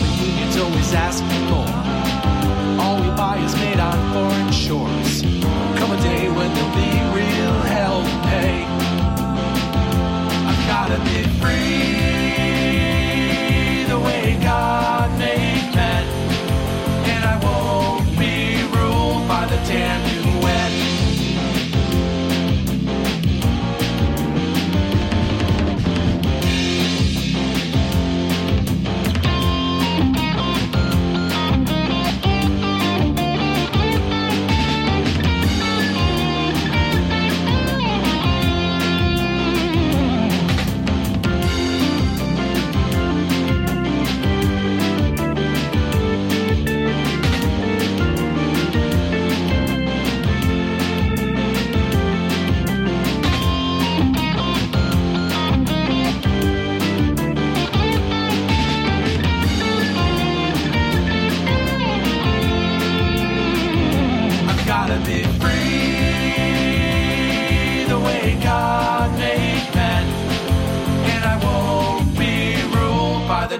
The unions always ask for more. All we buy is made on foreign shores. Come a day when there'll be real hell to pay. I've gotta be free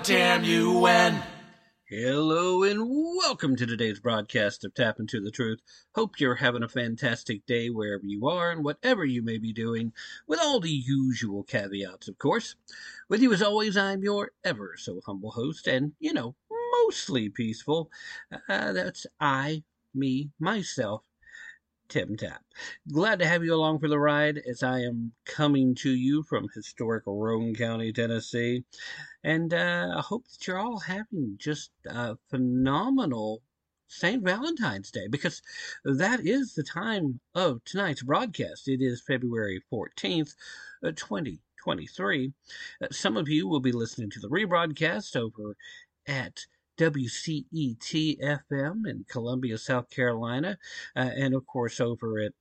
ruled you damn UN. Hello and welcome to today's broadcast of Tapp Into the Truth. Hope you're having a fantastic day wherever you are and whatever you may be doing, with all the usual caveats, of course. With you as always, I'm your ever so humble host, and, you know, mostly peaceful. Uh, that's I, me, myself, Tim Tapp. Glad to have you along for the ride as I am coming to you from historic Roane County, Tennessee. And uh, I hope that you're all having just a phenomenal St. Valentine's Day because that is the time of tonight's broadcast. It is February 14th, uh, 2023. Uh, some of you will be listening to the rebroadcast over at WCET FM in Columbia, South Carolina, uh, and of course over at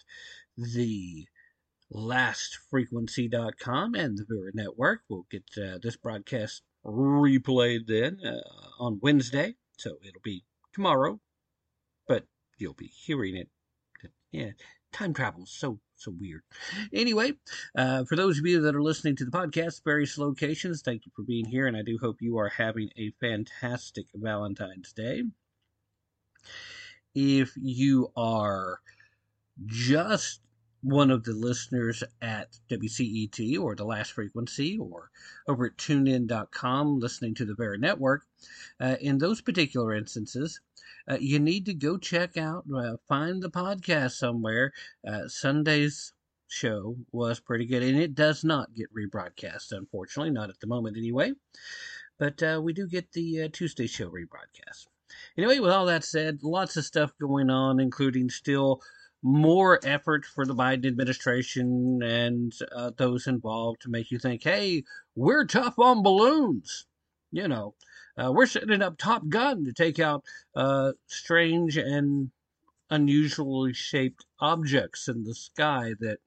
the lastfrequency.com and the Vera Network. We'll get uh, this broadcast replayed then uh, on Wednesday, so it'll be tomorrow, but you'll be hearing it. Yeah, time travel is so so weird. Anyway, uh, for those of you that are listening to the podcast, various locations, thank you for being here, and I do hope you are having a fantastic Valentine's Day. If you are just one of the listeners at WCET or the last frequency or over at tunein.com listening to the Vera Network, uh, in those particular instances, uh, you need to go check out, uh, find the podcast somewhere. Uh, Sunday's show was pretty good, and it does not get rebroadcast, unfortunately, not at the moment anyway. But uh, we do get the uh, Tuesday show rebroadcast. Anyway, with all that said, lots of stuff going on, including still more effort for the Biden administration and uh, those involved to make you think, hey, we're tough on balloons. You know, uh, we're setting up Top Gun to take out uh, strange and unusually shaped objects in the sky that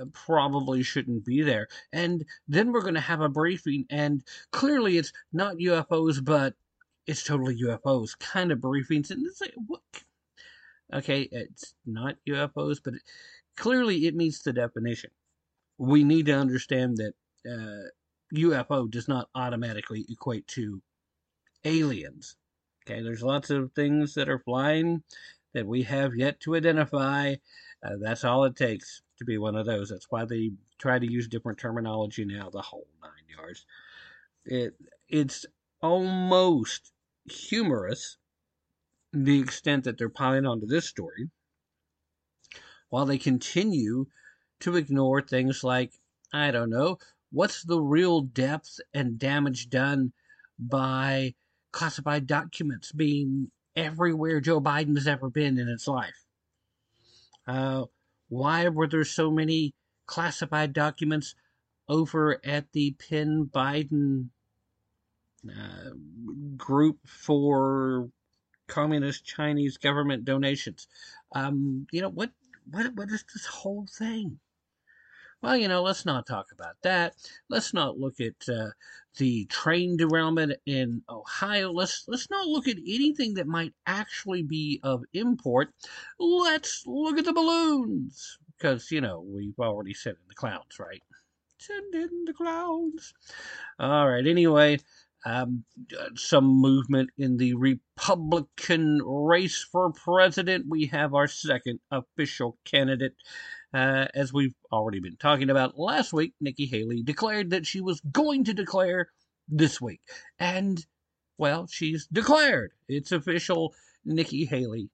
uh, probably shouldn't be there. And then we're going to have a briefing, and clearly it's not UFOs, but it's totally UFOs kind of briefings. And it's like, what? Okay, it's not UFOs, but it, clearly it meets the definition. We need to understand that uh, UFO does not automatically equate to aliens. Okay, there's lots of things that are flying that we have yet to identify. Uh, that's all it takes to be one of those. That's why they try to use different terminology now, the whole nine yards. It it's almost humorous the extent that they're piling onto this story while they continue to ignore things like, I don't know, what's the real depth and damage done by classified documents being everywhere Joe Biden has ever been in his life? Uh, why were there so many classified documents over at the Penn Biden uh, group for communist Chinese government donations? Um, you know what? What what is this whole thing? Well, you know, let's not talk about that. Let's not look at uh, the train derailment in Ohio. Let's let's not look at anything that might actually be of import. Let's look at the balloons because you know we've already said in the clouds, right? Send in the clouds. All right. Anyway, um, some movement in the Republican race for president. We have our second official candidate. Uh, as we've already been talking about last week, Nikki Haley declared that she was going to declare this week. And, well, she's declared. It's official. Nikki Haley,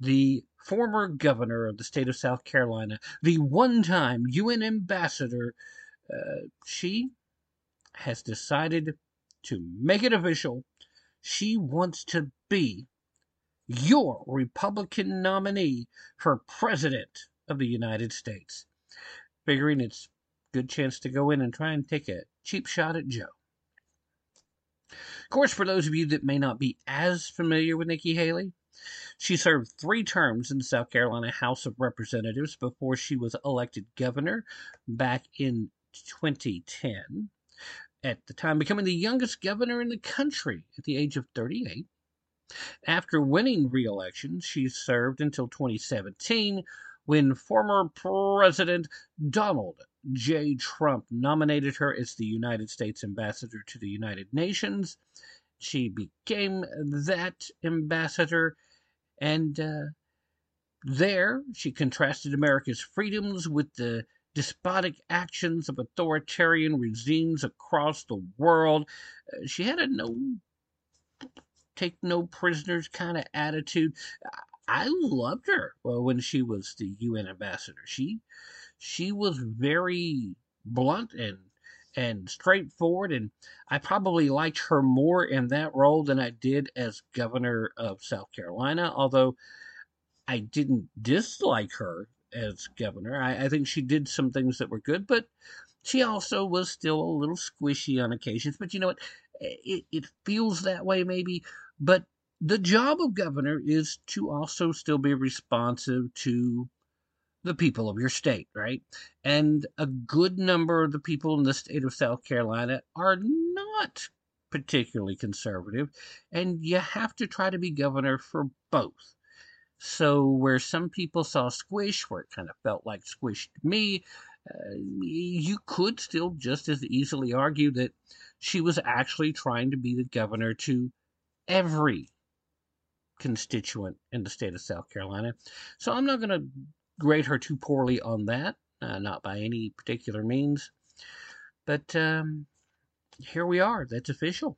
the former governor of the state of South Carolina, the one time UN ambassador, uh, she has decided to make it official. She wants to be your Republican nominee for president of the United States, figuring it's a good chance to go in and try and take a cheap shot at Joe. Of course, for those of you that may not be as familiar with Nikki Haley, she served three terms in the South Carolina House of Representatives before she was elected governor back in 2010, at the time becoming the youngest governor in the country at the age of 38. After winning re election, she served until 2017 when former President Donald J. Trump nominated her as the United States ambassador to the United Nations. She became that ambassador, and uh, there she contrasted America's freedoms with the despotic actions of authoritarian regimes across the world. Uh, she had a no take no prisoners kind of attitude. I loved her when she was the UN ambassador. She she was very blunt and and straightforward and I probably liked her more in that role than I did as governor of South Carolina, although I didn't dislike her as governor. I, I think she did some things that were good, but she also was still a little squishy on occasions. But you know what? It, it feels that way maybe, but the job of governor is to also still be responsive to the people of your state, right? And a good number of the people in the state of South Carolina are not particularly conservative, and you have to try to be governor for both. So, where some people saw Squish, where it kind of felt like Squish to me, uh, you could still just as easily argue that she was actually trying to be the governor to every constituent in the state of South Carolina. So I'm not going to grade her too poorly on that, uh, not by any particular means. But um, here we are. That's official.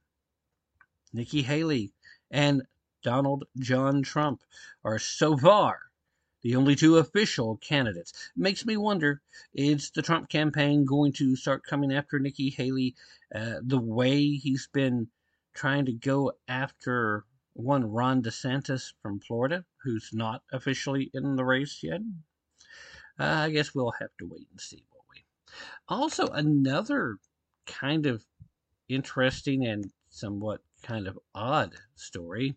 Nikki Haley and Donald John Trump are so far the only two official candidates. Makes me wonder is the Trump campaign going to start coming after Nikki Haley uh, the way he's been trying to go after one Ron DeSantis from Florida, who's not officially in the race yet. Uh, I guess we'll have to wait and see, won't we? Also, another kind of interesting and somewhat kind of odd story.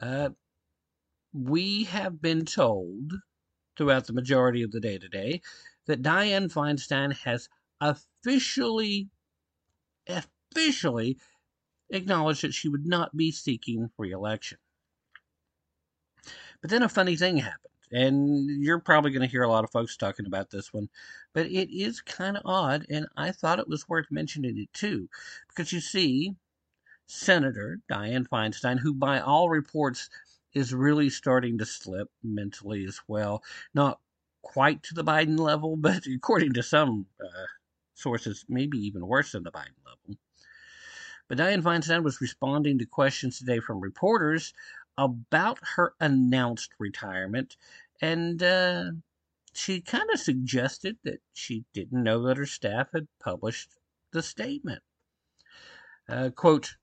Uh, we have been told throughout the majority of the day today that Dianne Feinstein has officially, officially acknowledged that she would not be seeking re-election. But then a funny thing happened, and you're probably going to hear a lot of folks talking about this one, but it is kind of odd, and I thought it was worth mentioning it too, because you see, Senator Dianne Feinstein, who by all reports is really starting to slip mentally as well, not quite to the Biden level, but according to some uh, sources, maybe even worse than the Biden level. But Dianne Feinstein was responding to questions today from reporters about her announced retirement, and uh, she kind of suggested that she didn't know that her staff had published the statement. Uh, quote,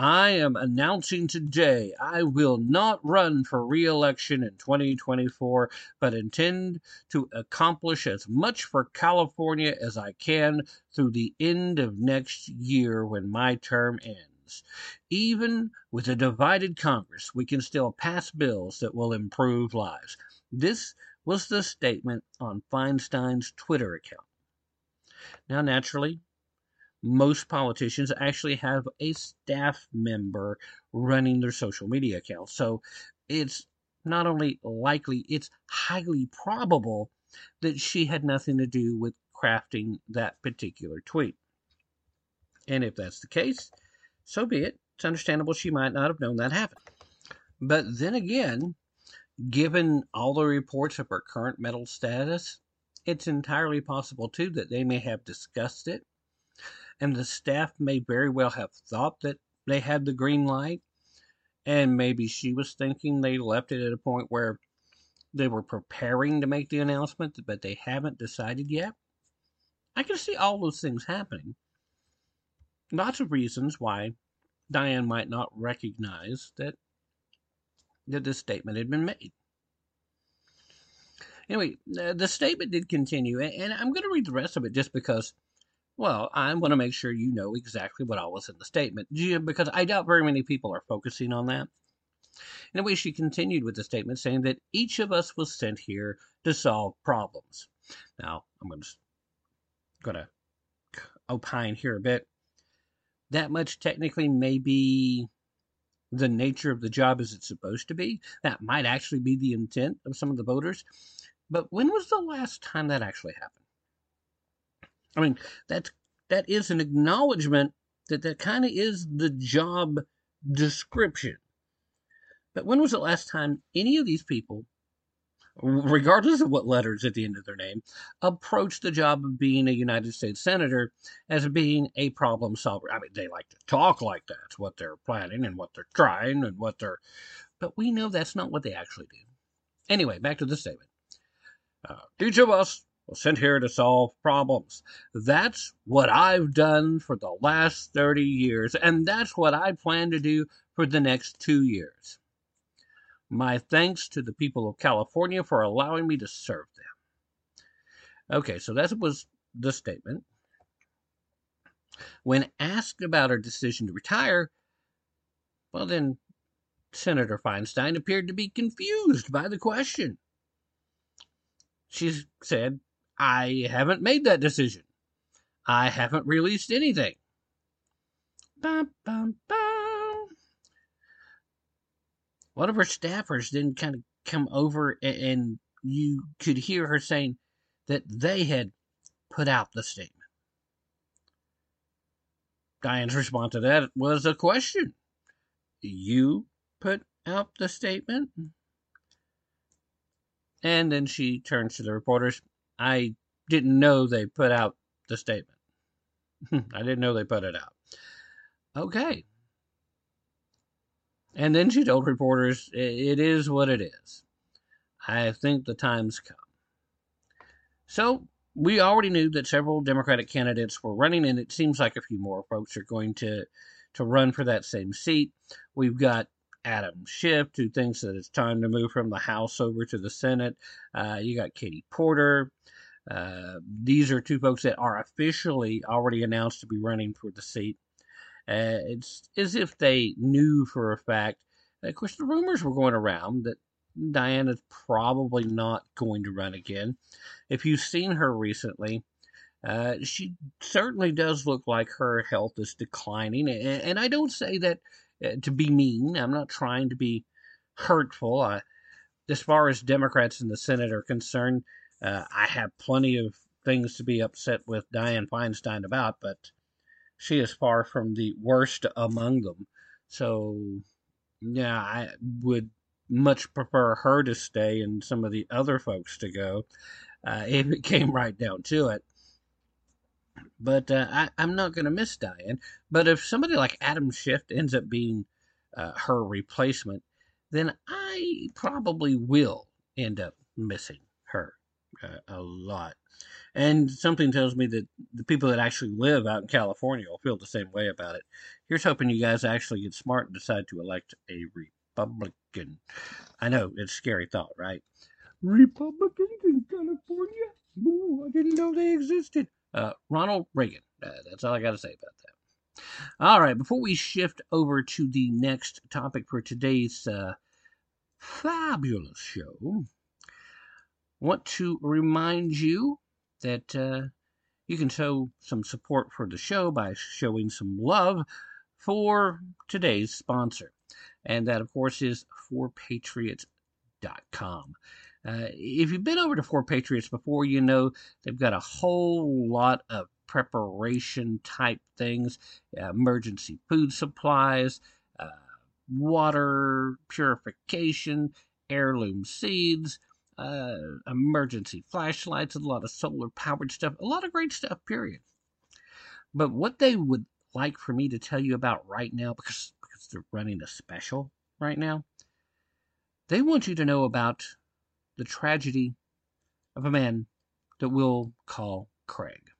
I am announcing today I will not run for re election in 2024, but intend to accomplish as much for California as I can through the end of next year when my term ends. Even with a divided Congress, we can still pass bills that will improve lives. This was the statement on Feinstein's Twitter account. Now, naturally, most politicians actually have a staff member running their social media accounts. So it's not only likely, it's highly probable that she had nothing to do with crafting that particular tweet. And if that's the case, so be it. It's understandable she might not have known that happened. But then again, given all the reports of her current mental status, it's entirely possible too that they may have discussed it and the staff may very well have thought that they had the green light, and maybe she was thinking they left it at a point where they were preparing to make the announcement, but they haven't decided yet. I can see all those things happening. Lots of reasons why Dianne might not recognize that that this statement had been made. Anyway, uh, the statement did continue, and I'm going to read the rest of it just because well, I want to make sure you know exactly what all was in the statement, because I doubt very many people are focusing on that. Anyway, she continued with the statement saying that each of us was sent here to solve problems. Now, I'm going to, going to opine here a bit. That much technically may be the nature of the job as it's supposed to be. That might actually be the intent of some of the voters. But when was the last time that actually happened? I mean, that's that is an acknowledgement that that kind of is the job description. But when was the last time any of these people, regardless of what letters at the end of their name, approached the job of being a United States Senator as being a problem solver? I mean, they like to talk like that's what they're planning and what they're trying and what they're. But we know that's not what they actually do. Anyway, back to the statement. Uh, each of us sent here to solve problems. That's what I've done for the last 30 years, and that's what I plan to do for the next two years. My thanks to the people of California for allowing me to serve them. Okay, so that was the statement. When asked about her decision to retire, well, then Senator Feinstein appeared to be confused by the question. She said I haven't made that decision. I haven't released anything. Bum, bum, bum. One of her staffers then kind of come over and, and you could hear her saying that they had put out the statement. Dianne's response to that was a question. You put out the statement? And then she turns to the reporters. I didn't know they put out the statement. I didn't know they put it out. Okay. And then she told reporters, it is what it is. I think the time's come. So we already knew that several Democratic candidates were running, and it seems like a few more folks are going to to run for that same seat. We've got Adam Schiff, who thinks that it's time to move from the House over to the Senate. Uh, you got Katie Porter. Uh, these are two folks that are officially already announced to be running for the seat. Uh, it's as if they knew for a fact. Of course, the rumors were going around that Diana's probably not going to run again. If you've seen her recently, uh, she certainly does look like her health is declining. And, and I don't say that to be mean. I'm not trying to be hurtful. Uh, as far as Democrats in the Senate are concerned, uh, I have plenty of things to be upset with Dianne Feinstein about, but she is far from the worst among them. So, yeah, I would much prefer her to stay and some of the other folks to go uh, if it came right down to it. But uh, I, I'm not going to miss Dianne. But if somebody like Adam Schiff ends up being uh, her replacement, then I probably will end up missing her uh, a lot. And something tells me that the people that actually live out in California will feel the same way about it. Here's hoping you guys actually get smart and decide to elect a Republican. I know, it's a scary thought, right? Republicans in California? Ooh, I didn't know they existed. Uh, Ronald Reagan. Uh, that's all I got to say about that. All right, before we shift over to the next topic for today's uh, fabulous show, want to remind you that uh, you can show some support for the show by showing some love for today's sponsor. And that, of course, is 4patriots.com. Uh, if you've been over to 4Patriots before, you know they've got a whole lot of preparation type things, uh, emergency food supplies, uh, water purification, heirloom seeds, uh, emergency flashlights, a lot of solar powered stuff, a lot of great stuff, period. But what they would like for me to tell you about right now, because, because they're running a special right now, they want you to know about the tragedy of a man that we'll call Craig.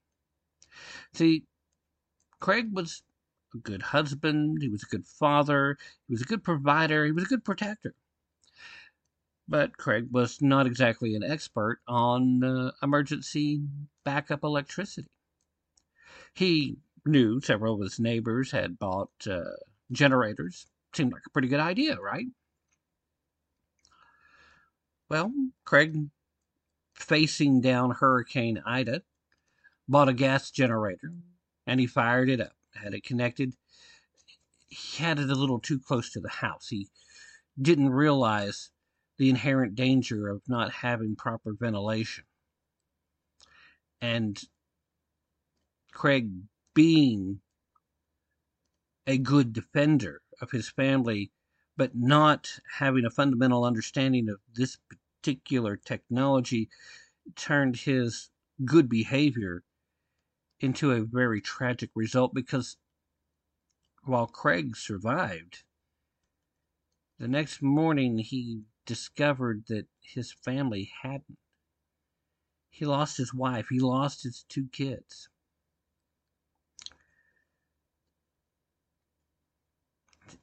See, Craig was a good husband, he was a good father, he was a good provider, he was a good protector. But Craig was not exactly an expert on uh, emergency backup electricity. He knew several of his neighbors had bought uh, generators. Seemed like a pretty good idea, right? Well, Craig, facing down Hurricane Ida, bought a gas generator and he fired it up, had it connected. He had it a little too close to the house. He didn't realize the inherent danger of not having proper ventilation. And Craig, being a good defender of his family, but not having a fundamental understanding of this particular technology turned his good behavior into a very tragic result because while Craig survived, the next morning he discovered that his family hadn't. He lost his wife, he lost his two kids.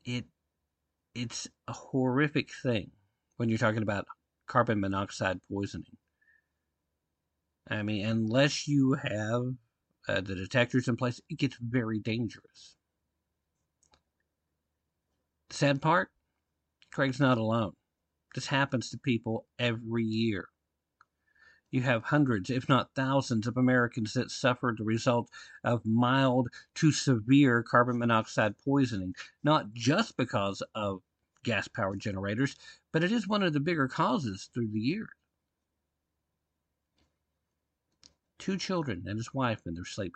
It it's a horrific thing when you're talking about carbon monoxide poisoning. I mean, unless you have uh, the detectors in place, it gets very dangerous. The sad part Craig's not alone. This happens to people every year. You have hundreds, if not thousands, of Americans that suffer the result of mild to severe carbon monoxide poisoning, not just because of gas powered generators, but it is one of the bigger causes through the years. Two children and his wife in their sleep.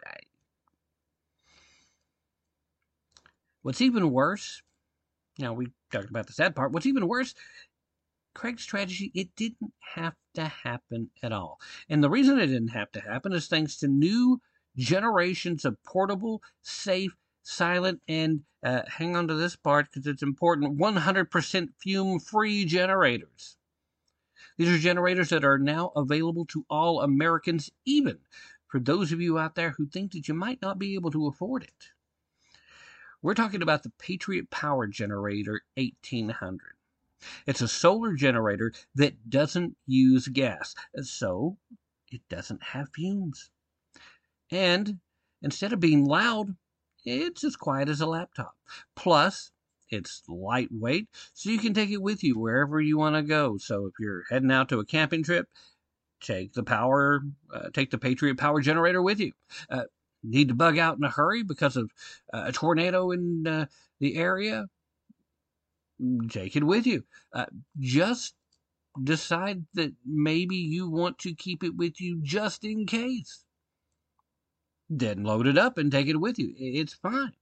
What's even worse, now we talked about the sad part, what's even worse Craig's tragedy, it didn't have to happen at all. And the reason it didn't have to happen is thanks to new generations of portable, safe, silent, and uh, hang on to this part because it's important 100% fume free generators. These are generators that are now available to all Americans, even for those of you out there who think that you might not be able to afford it. We're talking about the Patriot Power Generator 1800. It's a solar generator that doesn't use gas, so it doesn't have fumes. And instead of being loud, it's as quiet as a laptop. Plus, it's lightweight, so you can take it with you wherever you want to go. So if you're heading out to a camping trip, take the power, uh, take the Patriot Power Generator with you. Uh, need to bug out in a hurry because of uh, a tornado in uh, the area? Take it with you. Uh, just decide that maybe you want to keep it with you just in case then load it up and take it with you. It's fine.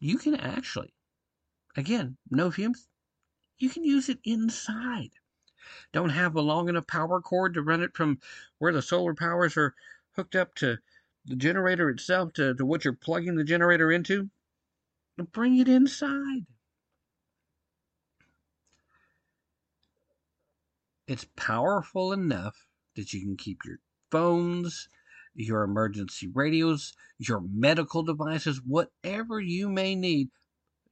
You can actually, again, no fumes, you can use it inside. don't have a long enough power cord to run it from where the solar powers are hooked up to the generator itself to, to what you're plugging the generator into, bring it inside. It's powerful enough that you can keep your phones, your emergency radios, your medical devices, whatever you may need.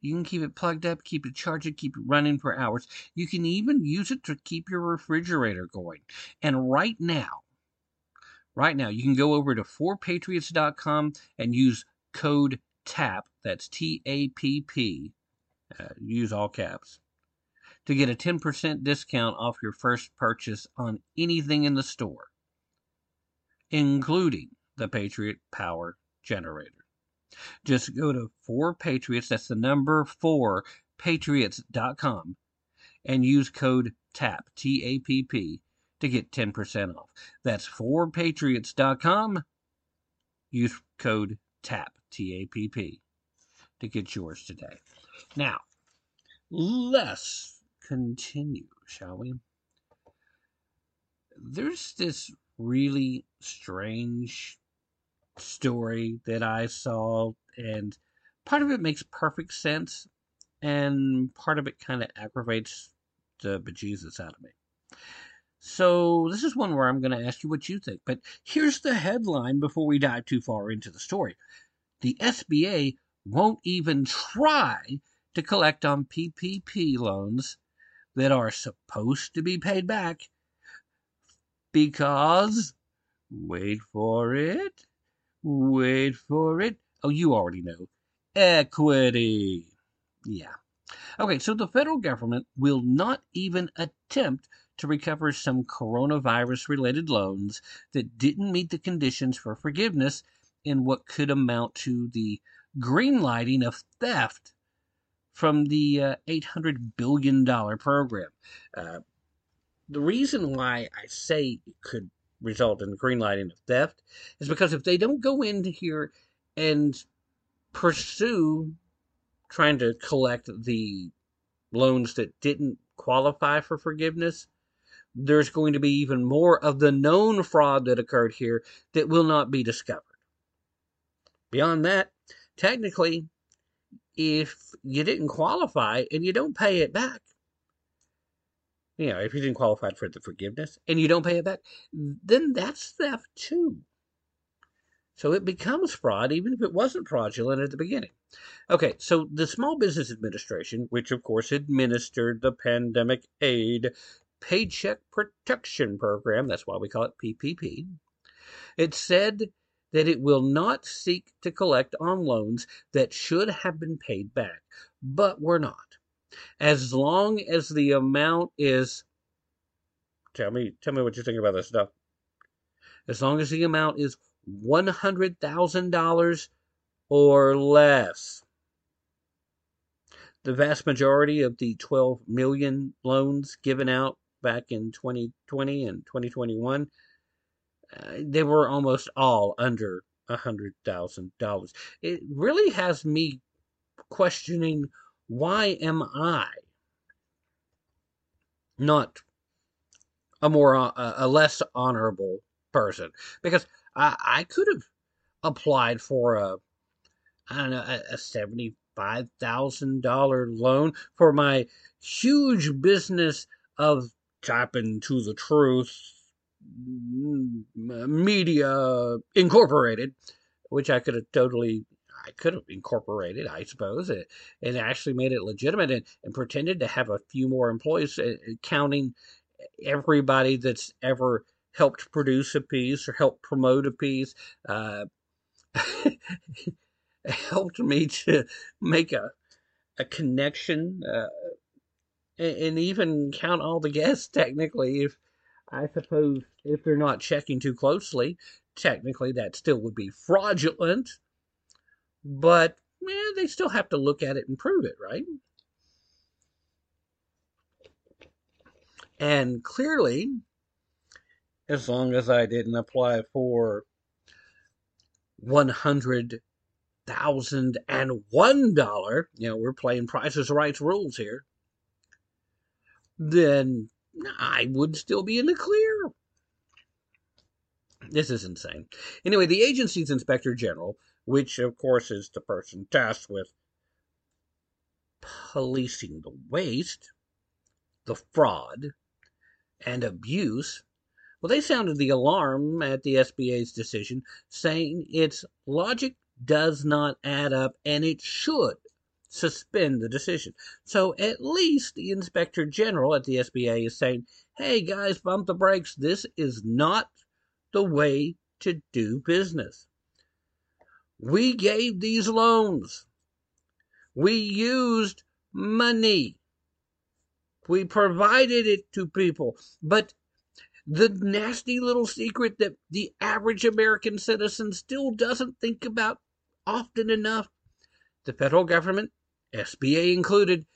You can keep it plugged up, keep it charging, keep it running for hours. You can even use it to keep your refrigerator going. And right now, right now, you can go over to 4patriots.com and use code TAPP, that's T A P P, uh, use all caps, to get a 10% discount off your first purchase on anything in the store including the Patriot Power Generator. Just go to 4Patriots, that's the number 4 patriots.com, and use code TAPP, T A P P, to get 10% off. That's 4patriots.com. Use code TAPP, T A P P, to get yours today. Now, let's continue, shall we? There's this really strange story that I saw, and part of it makes perfect sense, and part of it kind of aggravates the bejesus out of me. So, this is one where I'm going to ask you what you think, but here's the headline before we dive too far into the story. The SBA won't even try to collect on PPP loans that are supposed to be paid back because, wait for it, wait for it. Oh, you already know. Equity. Yeah. Okay, so the federal government will not even attempt to recover some coronavirus related loans that didn't meet the conditions for forgiveness in what could amount to the greenlighting of theft from the uh, $800 billion program. Uh, the reason why I say it could result in the green lighting of theft is because if they don't go into here and pursue trying to collect the loans that didn't qualify for forgiveness, there's going to be even more of the known fraud that occurred here that will not be discovered. Beyond that, technically, if you didn't qualify and you don't pay it back, you know, if you didn't qualify for the forgiveness and you don't pay it back, then that's theft too. So it becomes fraud, even if it wasn't fraudulent at the beginning. Okay, so the Small Business Administration, which of course administered the pandemic aid paycheck protection program, that's why we call it PPP, it said that it will not seek to collect on loans that should have been paid back, but were not. As long as the amount is tell me tell me what you think about this stuff. As long as the amount is $100,000 or less. The vast majority of the 12 million loans given out back in 2020 and 2021 uh, they were almost all under $100,000 it really has me questioning why am I not a more uh, a less honorable person? Because I, I could have applied for a I don't know a, a seventy five thousand dollar loan for my huge business of Tapp Into the truth media incorporated which i could have totally I could have incorporated, I suppose, it, and actually made it legitimate and, and pretended to have a few more employees, uh, uh counting everybody that's ever helped produce a piece or helped promote a piece. Uh, helped me to make a a connection uh, and, and even count all the guests technically if I suppose if they're not checking too closely, technically that still would be fraudulent but eh, they still have to look at it and prove it, right? And clearly, as long as I didn't apply for one hundred thousand and one dollar, you know, we're playing Price Is Right rules here, then I would still be in the clear. This is insane. Anyway, the agency's inspector general, which of course is the person tasked with policing the waste, the fraud, and abuse, well, they sounded the alarm at the SBA's decision, saying its logic does not add up and it should suspend the decision. So at least the inspector general at the SBA is saying, hey guys, bump the brakes. This is not the way to do business. We gave these loans. We used money. We provided it to people. But the nasty little secret that the average American citizen still doesn't think about often enough the federal government, SBA included,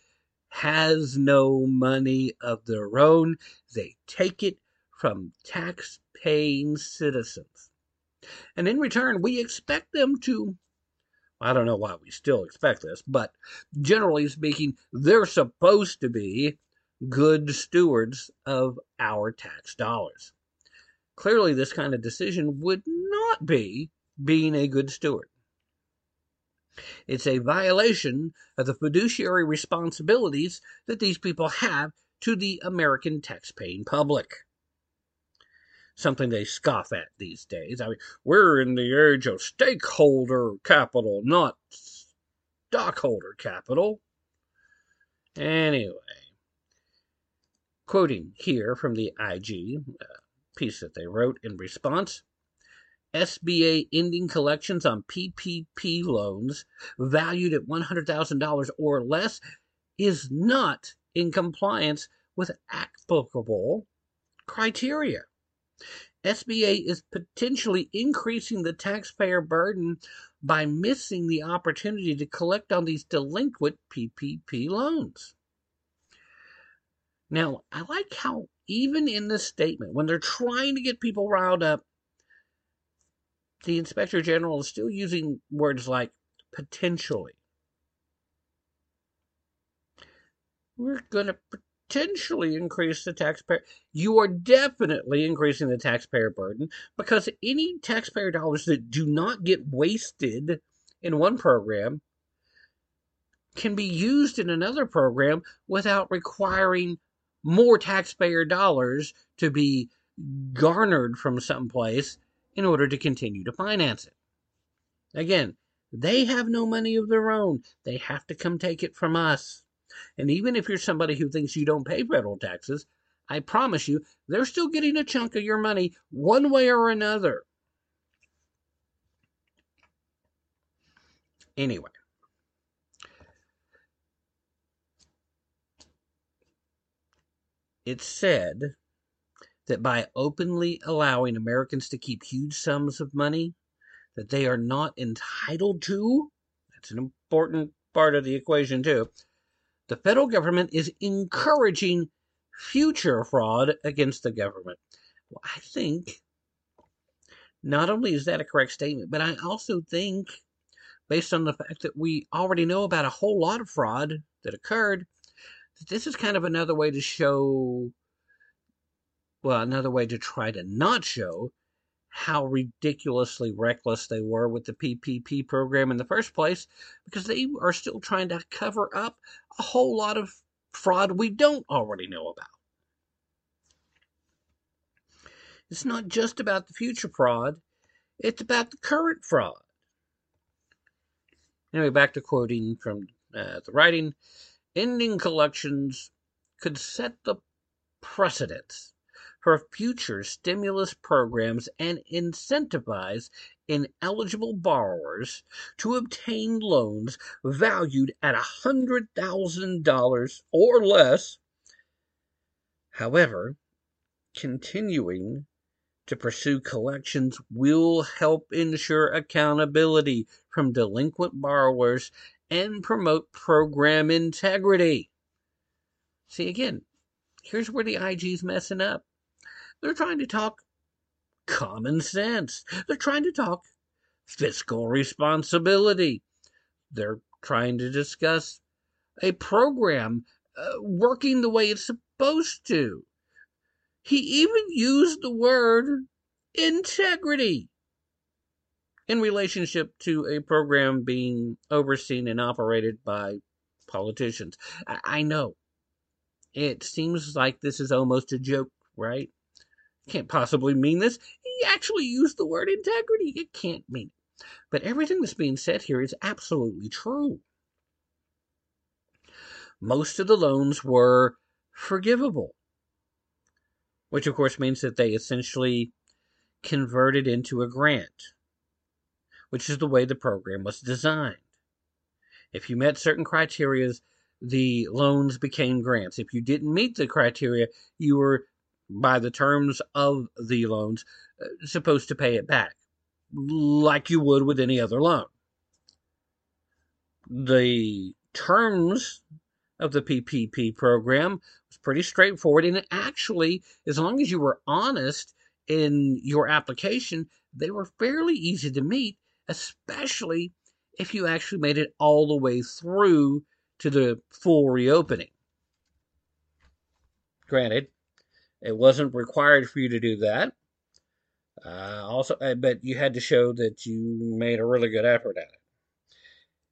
has no money of their own. They take it from tax paying citizens. And in return, we expect them to. I don't know why we still expect this, but generally speaking, they're supposed to be good stewards of our tax dollars. Clearly, this kind of decision would not be being a good steward. It's a violation of the fiduciary responsibilities that these people have to the American taxpaying public. Something they scoff at these days. I mean, we're in the age of stakeholder capital, not stockholder capital. Anyway, quoting here from the IG uh, piece that they wrote in response. SBA ending collections on PPP loans valued at $100,000 or less is not in compliance with applicable criteria. SBA is potentially increasing the taxpayer burden by missing the opportunity to collect on these delinquent PPP loans. Now, I like how even in this statement, when they're trying to get people riled up, the inspector general is still using words like potentially. We're going to potentially increase the taxpayer. You are definitely increasing the taxpayer burden because any taxpayer dollars that do not get wasted in one program can be used in another program without requiring more taxpayer dollars to be garnered from someplace in order to continue to finance it. Again, they have no money of their own. They have to come take it from us. And even if you're somebody who thinks you don't pay federal taxes, I promise you, they're still getting a chunk of your money one way or another. Anyway, it said that by openly allowing Americans to keep huge sums of money that they are not entitled to, that's an important part of the equation too, the federal government is encouraging future fraud against the government. Well, I think not only is that a correct statement, but I also think, based on the fact that we already know about a whole lot of fraud that occurred, that this is kind of another way to show, well, another way to try to not show how ridiculously reckless they were with the PPP program in the first place because they are still trying to cover up a whole lot of fraud we don't already know about. It's not just about the future fraud, it's about the current fraud. Anyway, back to quoting from uh, the writing ending collections could set the precedence for future stimulus programs and incentivize ineligible borrowers to obtain loans valued at $100,000 or less. However, continuing to pursue collections will help ensure accountability from delinquent borrowers and promote program integrity. See, again, here's where the IG's messing up. They're trying to talk common sense. They're trying to talk fiscal responsibility. They're trying to discuss a program uh, working the way it's supposed to, He even used the word integrity in relationship to a program being overseen and operated by politicians. I, I know it seems like this is almost a joke, right? Can't possibly mean this. He actually used the word integrity. It can't mean it. But everything that's being said here is absolutely true. Most of the loans were forgivable, which of course means that they essentially converted into a grant, which is the way the program was designed. If you met certain criteria, the loans became grants. If you didn't meet the criteria, you were, by the terms of the loans, uh, supposed to pay it back, like you would with any other loan. The terms of the PPP program was pretty straightforward, and actually, as long as you were honest in your application, they were fairly easy to meet, especially if you actually made it all the way through to the full reopening. Granted, it wasn't required for you to do that. Uh, also, uh, but you had to show that you made a really good effort at it.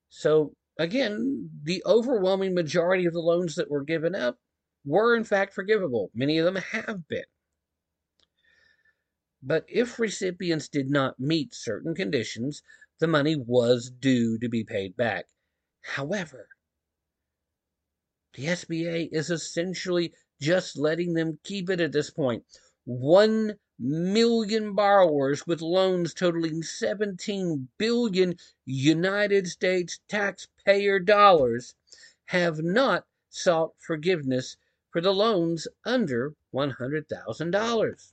So again, the overwhelming majority of the loans that were given up were in fact forgivable. Many of them have been. But if recipients did not meet certain conditions, the money was due to be paid back. However, the SBA is essentially just letting them keep it at this point. One million borrowers with loans totaling 17 billion United States taxpayer dollars have not sought forgiveness for the loans under $100,000.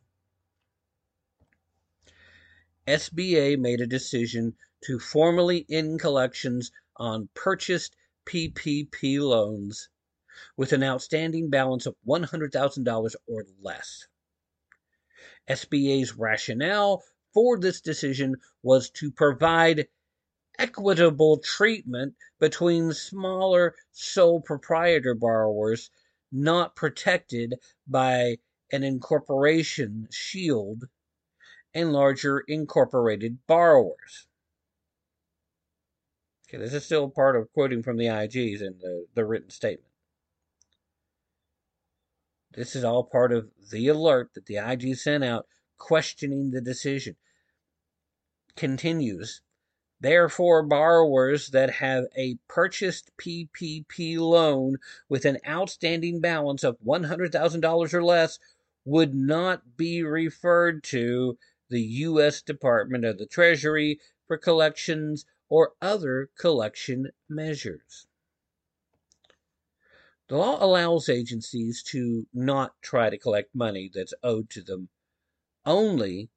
SBA made a decision to formally end collections on purchased PPP loans with an outstanding balance of $100,000 or less. SBA's rationale for this decision was to provide equitable treatment between smaller sole proprietor borrowers not protected by an incorporation shield and larger incorporated borrowers. Okay, this is still part of quoting from the IGs in the, the written statement. This is all part of the alert that the IG sent out questioning the decision. Continues. Therefore, borrowers that have a purchased PPP loan with an outstanding balance of $100,000 or less would not be referred to the U.S. Department of the Treasury for collections or other collection measures. The law allows agencies to not try to collect money that's owed to them only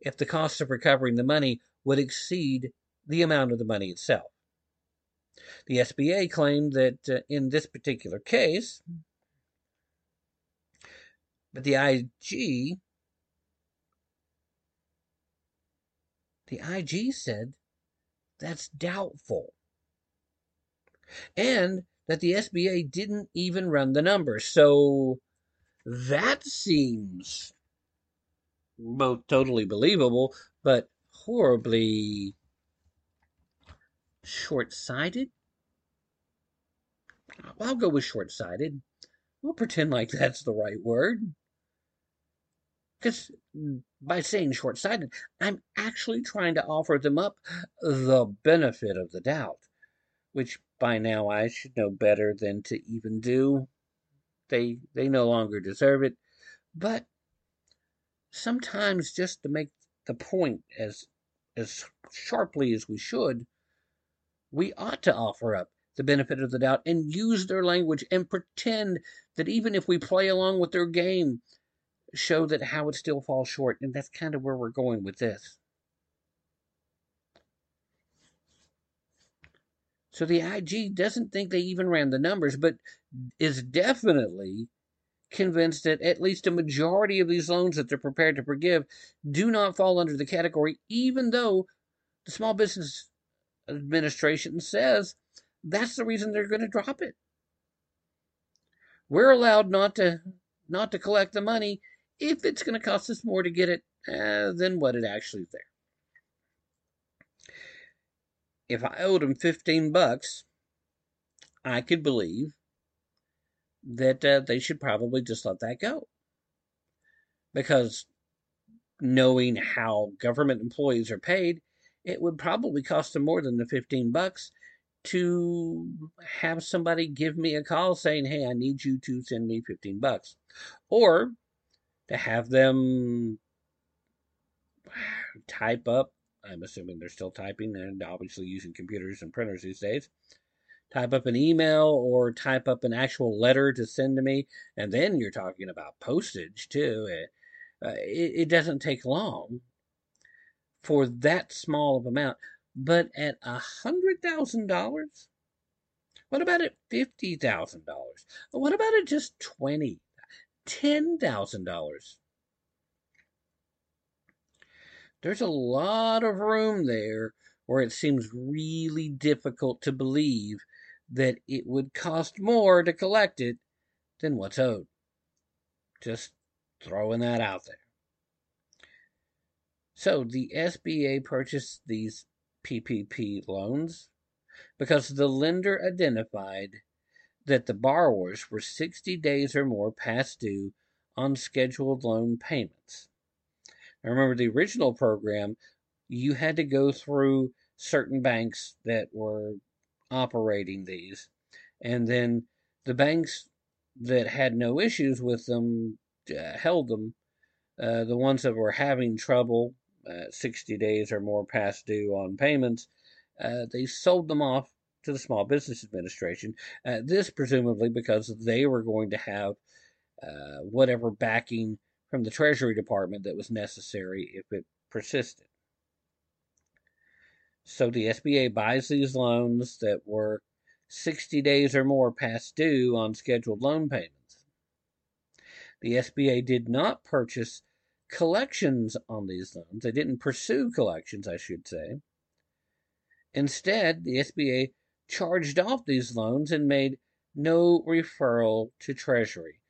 if the cost of recovering the money would exceed the amount of the money itself. The SBA claimed that uh, in this particular case, but the IG the IG said that's doubtful. And that the SBA didn't even run the numbers. So that seems both totally believable, but horribly short sighted. I'll go with short sighted. We'll pretend like that's the right word. Because by saying short sighted, I'm actually trying to offer them up the benefit of the doubt, which by now I should know better than to even do. They they no longer deserve it. But sometimes just to make the point as as sharply as we should, we ought to offer up the benefit of the doubt and use their language and pretend that even if we play along with their game, show that how it still falls short. And that's kind of where we're going with this. So the IG doesn't think they even ran the numbers, but is definitely convinced that at least a majority of these loans that they're prepared to forgive do not fall under the category, even though the Small Business Administration says that's the reason they're going to drop it. We're allowed not to not to collect the money if it's going to cost us more to get it uh, than what it actually is there. If I owed them 15 bucks, I could believe that uh, they should probably just let that go. Because knowing how government employees are paid, it would probably cost them more than the 15 bucks to have somebody give me a call saying, "Hey, I need you to send me 15 bucks." Or to have them type up, I'm assuming they're still typing and obviously using computers and printers these days. Type up an email or type up an actual letter to send to me, and then you're talking about postage too. It, uh, it, it doesn't take long for that small of amount. But at a hundred thousand dollars, what about at fifty thousand dollars? What about at just twenty, ten thousand dollars? There's a lot of room there where it seems really difficult to believe that it would cost more to collect it than what's owed. Just throwing that out there. So the SBA purchased these PPP loans because the lender identified that the borrowers were 60 days or more past due on scheduled loan payments. Now remember, the original program, you had to go through certain banks that were operating these, and then the banks that had no issues with them uh, held them. Uh, the ones that were having trouble, uh, 60 days or more past due on payments, uh, they sold them off to the Small Business Administration. Uh, this presumably because they were going to have uh, whatever backing from the Treasury Department that was necessary if it persisted. So the SBA buys these loans that were 60 days or more past due on scheduled loan payments. The SBA did not purchase collections on these loans. They didn't pursue collections, I should say. Instead, the SBA charged off these loans and made no referral to Treasury,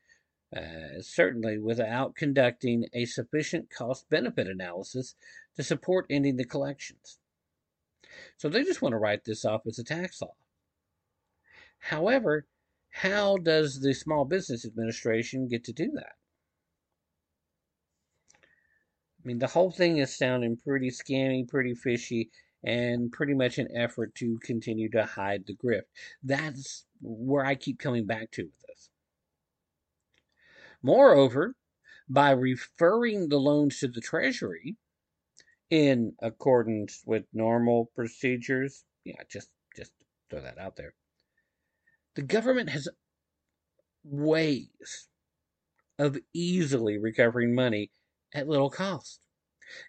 uh, certainly without conducting a sufficient cost benefit analysis to support ending the collections. So they just want to write this off as a tax law. However, how does the Small Business Administration get to do that? I mean, the whole thing is sounding pretty scammy, pretty fishy, and pretty much an effort to continue to hide the grift. That's where I keep coming back to with this. Moreover, by referring the loans to the Treasury in accordance with normal procedures, yeah, just just throw that out there. The government has ways of easily recovering money at little cost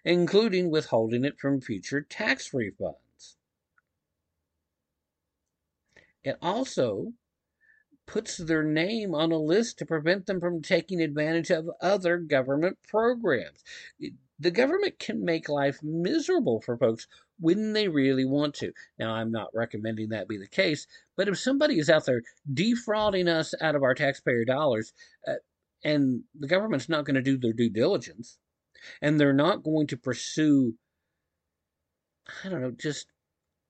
including withholding it from future tax refunds. It also puts their name on a list to prevent them from taking advantage of other government programs. The government can make life miserable for folks when they really want to. Now, I'm not recommending that be the case, but if somebody is out there defrauding us out of our taxpayer dollars, uh, and the government's not going to do their due diligence, and they're not going to pursue, I don't know, just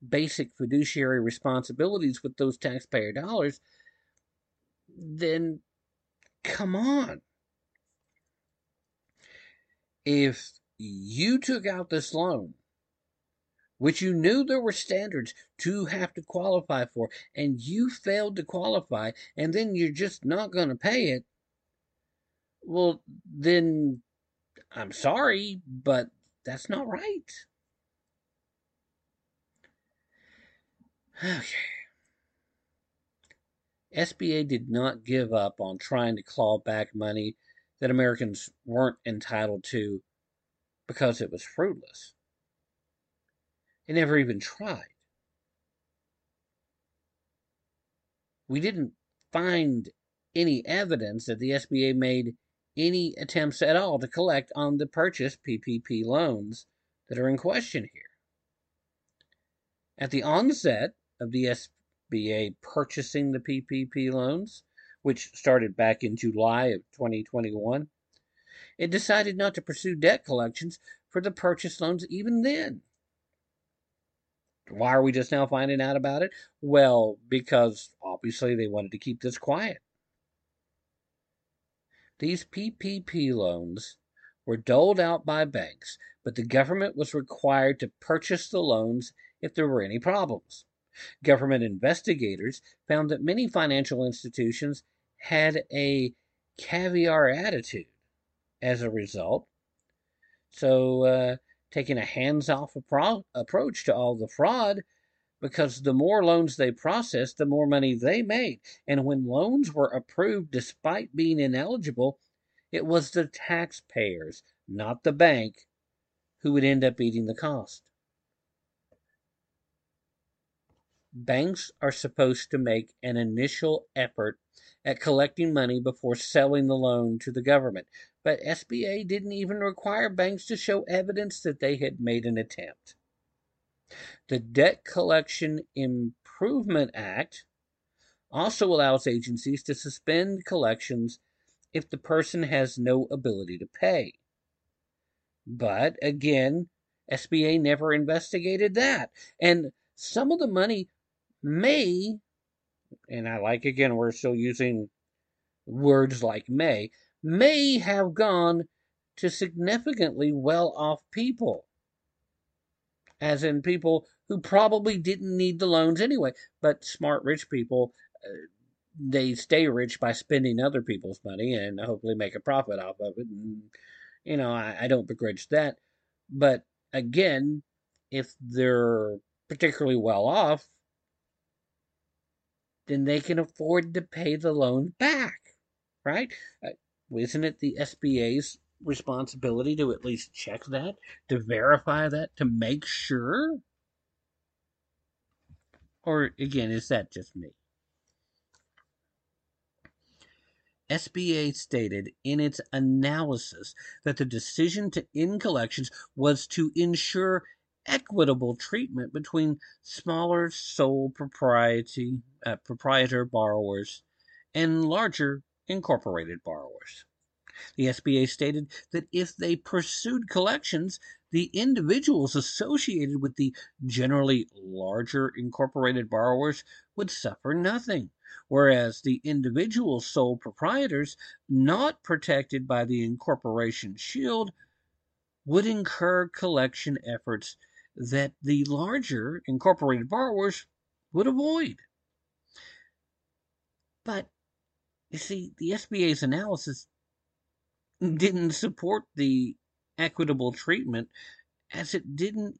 basic fiduciary responsibilities with those taxpayer dollars, then come on. If you took out this loan, which you knew there were standards to have to qualify for, and you failed to qualify, and then you're just not going to pay it, well, then I'm sorry, but that's not right. Okay. SBA did not give up on trying to claw back money that Americans weren't entitled to because it was fruitless. It never even tried. We didn't find any evidence that the SBA made any attempts at all to collect on the purchased PPP loans that are in question here. At the onset of the SBA purchasing the PPP loans, which started back in July of 2021, it decided not to pursue debt collections for the purchase loans even then. Why are we just now finding out about it? Well, because obviously they wanted to keep this quiet. These PPP loans were doled out by banks, but the government was required to purchase the loans if there were any problems. Government investigators found that many financial institutions had a caviar attitude as a result. So, uh, taking a hands off appro- approach to all the fraud because the more loans they processed, the more money they made. And when loans were approved despite being ineligible, it was the taxpayers, not the bank, who would end up eating the cost. Banks are supposed to make an initial effort at collecting money before selling the loan to the government, but SBA didn't even require banks to show evidence that they had made an attempt. The Debt Collection Improvement Act also allows agencies to suspend collections if the person has no ability to pay. But again, SBA never investigated that. And some of the money may, and I like again, we're still using words like may, may have gone to significantly well off people. As in people who probably didn't need the loans anyway, but smart rich people, uh, they stay rich by spending other people's money and hopefully make a profit off of it. And, you know, I, I don't begrudge that. But again, if they're particularly well off, then they can afford to pay the loan back, right? Uh, isn't it the SBA's responsibility to at least check that, to verify that, to make sure? Or again, is that just me? SBA stated in its analysis that the decision to end collections was to ensure equitable treatment between smaller sole uh, proprietor borrowers and larger incorporated borrowers. The SBA stated that if they pursued collections, the individuals associated with the generally larger incorporated borrowers would suffer nothing, whereas the individual sole proprietors not protected by the incorporation shield would incur collection efforts that the larger incorporated borrowers would avoid. But you see, the SBA's analysis didn't support the equitable treatment as it didn't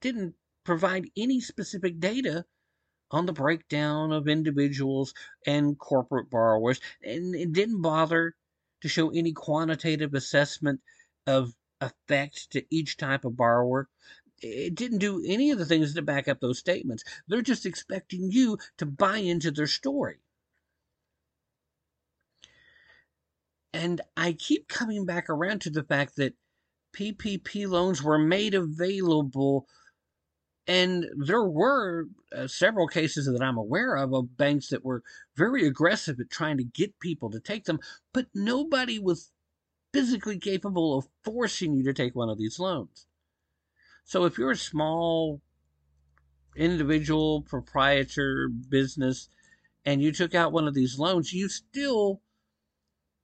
didn't provide any specific data on the breakdown of individuals and corporate borrowers and it didn't bother to show any quantitative assessment of effect to each type of borrower it didn't do any of the things to back up those statements. They're just expecting you to buy into their story. And I keep coming back around to the fact that PPP loans were made available, and there were uh, several cases that I'm aware of of banks that were very aggressive at trying to get people to take them, but nobody was physically capable of forcing you to take one of these loans. So if you're a small individual proprietor business and you took out one of these loans, you still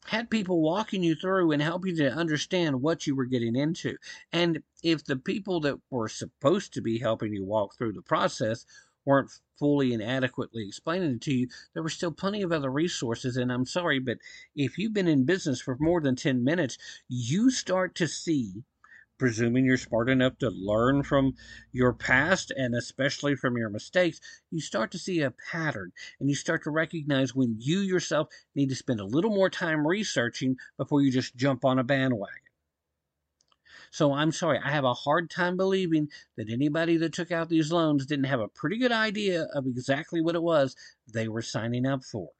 had people walking you through and helping you to understand what you were getting into. And if the people that were supposed to be helping you walk through the process weren't fully and adequately explaining it to you, there were still plenty of other resources. And I'm sorry, but if you've been in business for more than 10 minutes, you start to see presuming you're smart enough to learn from your past and especially from your mistakes, you start to see a pattern and you start to recognize when you yourself need to spend a little more time researching before you just jump on a bandwagon. So I'm sorry, I have a hard time believing that anybody that took out these loans didn't have a pretty good idea of exactly what it was they were signing up for.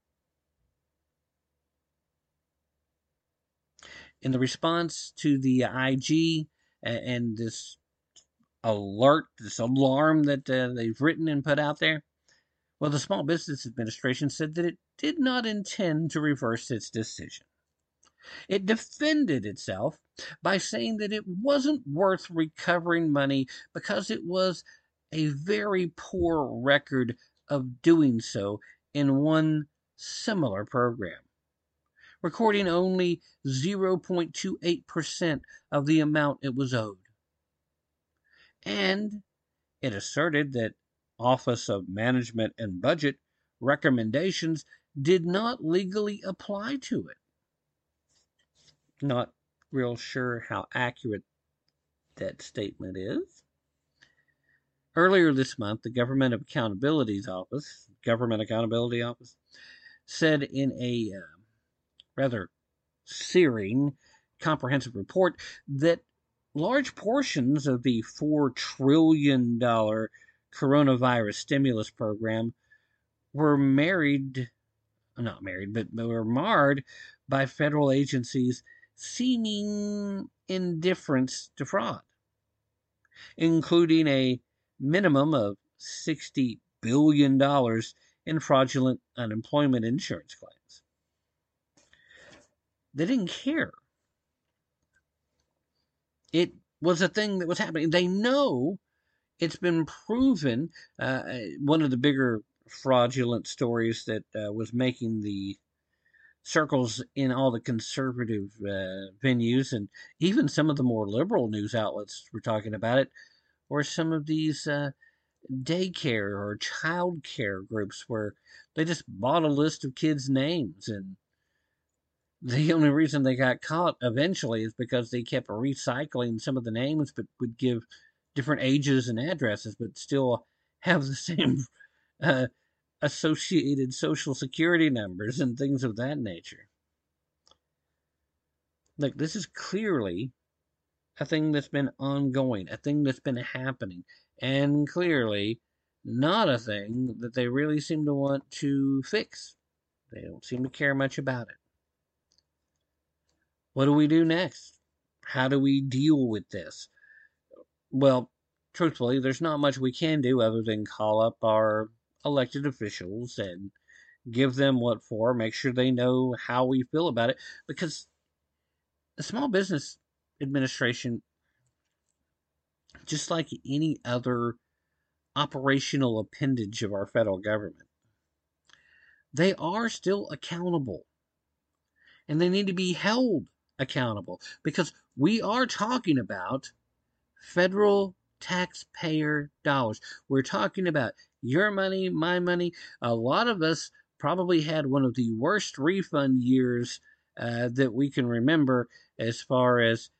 In the response to the IG and, this alert, this alarm that uh, they've written and put out there? Well, the Small Business Administration said that it did not intend to reverse its decision. It defended itself by saying that it wasn't worth recovering money because it was a very poor record of doing so in one similar program, recording only 0.28% of the amount it was owed. And it asserted that Office of Management and Budget recommendations did not legally apply to it. Not real sure how accurate that statement is. Earlier this month, the Government Accountability's Office, Government Accountability Office, said in a uh, rather searing, comprehensive report that large portions of the $4 trillion coronavirus stimulus program were married, not married, but were marred by federal agencies seeming indifference to fraud, including a minimum of $60 billion in fraudulent unemployment insurance claims. They didn't care. It was a thing that was happening. They know it's been proven. Uh, one of the bigger fraudulent stories that uh, was making the circles in all the conservative uh, venues and even some of the more liberal news outlets were talking about it, or some of these uh, daycare or child care groups where they just bought a list of kids' names and the only reason they got caught eventually is because they kept recycling some of the names but would give different ages and addresses but still have the same uh, associated social security numbers and things of that nature. Look, this is clearly a thing that's been ongoing, a thing that's been happening, and clearly not a thing that they really seem to want to fix. They don't seem to care much about it. What do we do next? How do we deal with this? Well, truthfully, there's not much we can do other than call up our elected officials and give them what for, make sure they know how we feel about it. Because the Small Business Administration, just like any other operational appendage of our federal government, they are still accountable. And they need to be held accountable because we are talking about federal taxpayer dollars. We're talking about your money, my money. A lot of us probably had one of the worst refund years uh, that we can remember as far as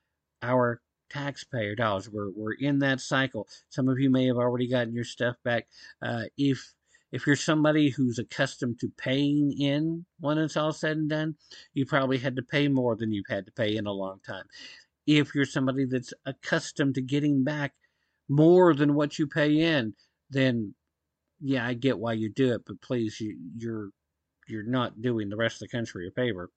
our taxpayer dollars. We're, we're in that cycle. Some of you may have already gotten your stuff back. Uh, if if you're somebody who's accustomed to paying in when it's all said and done, you probably had to pay more than you've had to pay in a long time. If you're somebody that's accustomed to getting back more than what you pay in, then yeah, I get why you do it, but please, you, you're you're not doing the rest of the country a favor.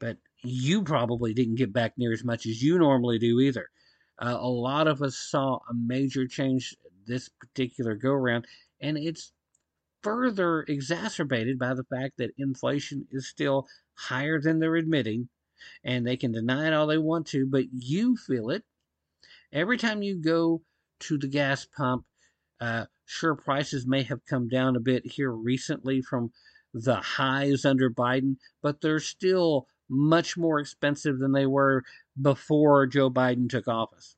But you probably didn't get back near as much as you normally do either. Uh, a lot of us saw a major change this particular go around, and it's further exacerbated by the fact that inflation is still higher than they're admitting, and they can deny it all they want to, but you feel it. Every time you go to the gas pump, uh, sure, prices may have come down a bit here recently from the highs under Biden, but they're still much more expensive than they were before Joe Biden took office.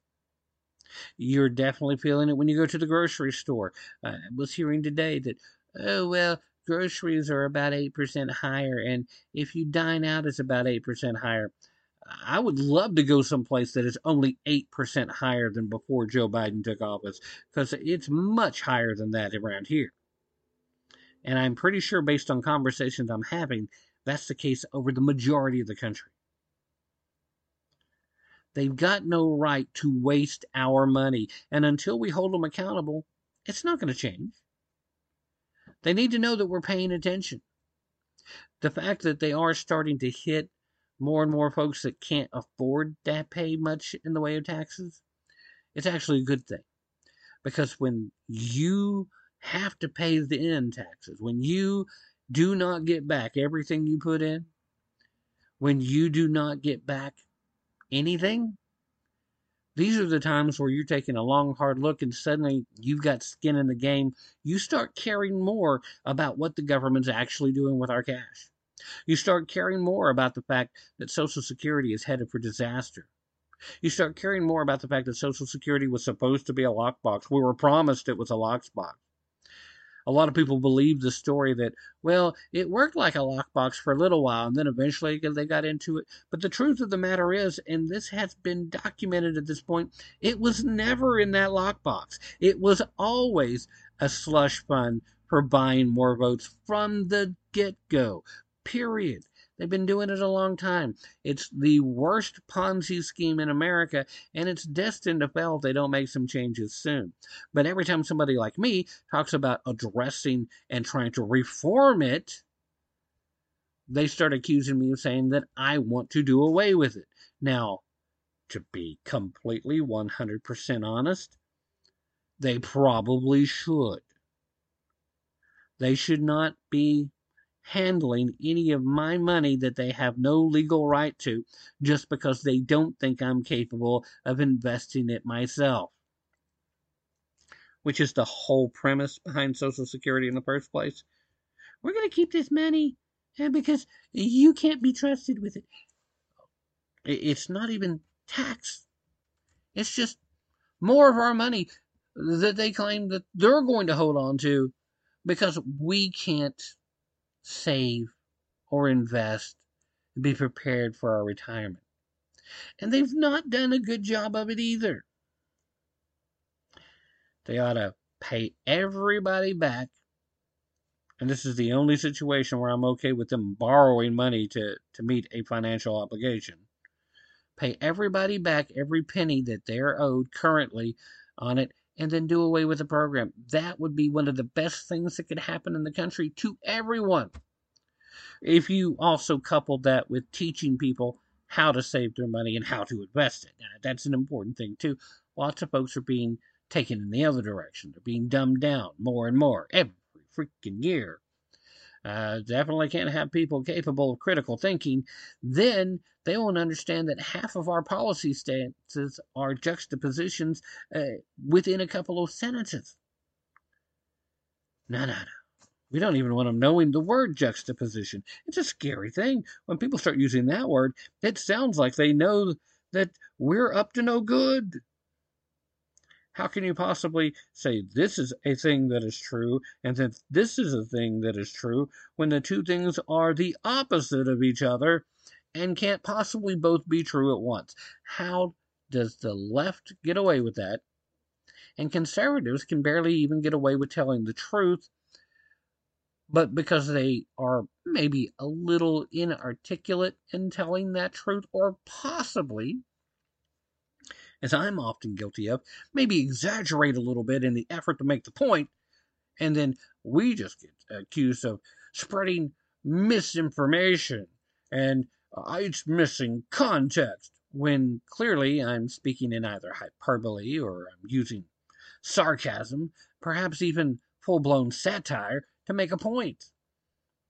You're definitely feeling it when you go to the grocery store. I was hearing today that, oh, well, groceries are about 8% higher, and if you dine out, it's about 8% higher. I would love to go someplace that is only 8% higher than before Joe Biden took office because it's much higher than that around here. And I'm pretty sure, based on conversations I'm having, that's the case over the majority of the country. They've got no right to waste our money. And until we hold them accountable, it's not going to change. They need to know that we're paying attention. The fact that they are starting to hit more and more folks that can't afford to pay much in the way of taxes, it's actually a good thing. Because when you have to pay the end taxes, when you do not get back everything you put in, when you do not get back anything, these are the times where you're taking a long, hard look and suddenly you've got skin in the game. You start caring more about what the government's actually doing with our cash. You start caring more about the fact that Social Security is headed for disaster. You start caring more about the fact that Social Security was supposed to be a lockbox. We were promised it was a lockbox a lot of people believe the story that, well, it worked like a lockbox for a little while and then eventually they got into it. But the truth of the matter is, and this has been documented at this point, it was never in that lockbox. It was always a slush fund for buying more votes from the get go. Period. They've been doing it a long time. It's the worst Ponzi scheme in America, and it's destined to fail if they don't make some changes soon. But every time somebody like me talks about addressing and trying to reform it, they start accusing me of saying that I want to do away with it. Now, to be completely 100% honest, they probably should. They should not be handling any of my money that they have no legal right to just because they don't think I'm capable of investing it myself. Which is the whole premise behind Social Security in the first place. We're going to keep this money because you can't be trusted with it. It's not even tax. It's just more of our money that they claim that they're going to hold on to because we can't save, or invest and be prepared for our retirement. And they've not done a good job of it either. They ought to pay everybody back. And this is the only situation where I'm okay with them borrowing money to, to meet a financial obligation. Pay everybody back every penny that they're owed currently on it and then do away with the program. That would be one of the best things that could happen in the country to everyone. If you also couple that with teaching people how to save their money and how to invest it, that's an important thing too. Lots of folks are being taken in the other direction. They're being dumbed down more and more every freaking year. Uh, definitely can't have people capable of critical thinking. Then they won't understand that half of our policy stances are juxtapositions uh, within a couple of sentences. No, no, no. We don't even want them knowing the word juxtaposition. It's a scary thing. When people start using that word, it sounds like they know that we're up to no good. How can you possibly say this is a thing that is true and that this is a thing that is true when the two things are the opposite of each other and can't possibly both be true at once? How does the left get away with that? And conservatives can barely even get away with telling the truth, but because they are maybe a little inarticulate in telling that truth, or possibly as I'm often guilty of, maybe exaggerate a little bit in the effort to make the point, and then we just get accused of spreading misinformation and uh, it's missing context when clearly I'm speaking in either hyperbole or I'm using sarcasm, perhaps even full blown satire to make a point.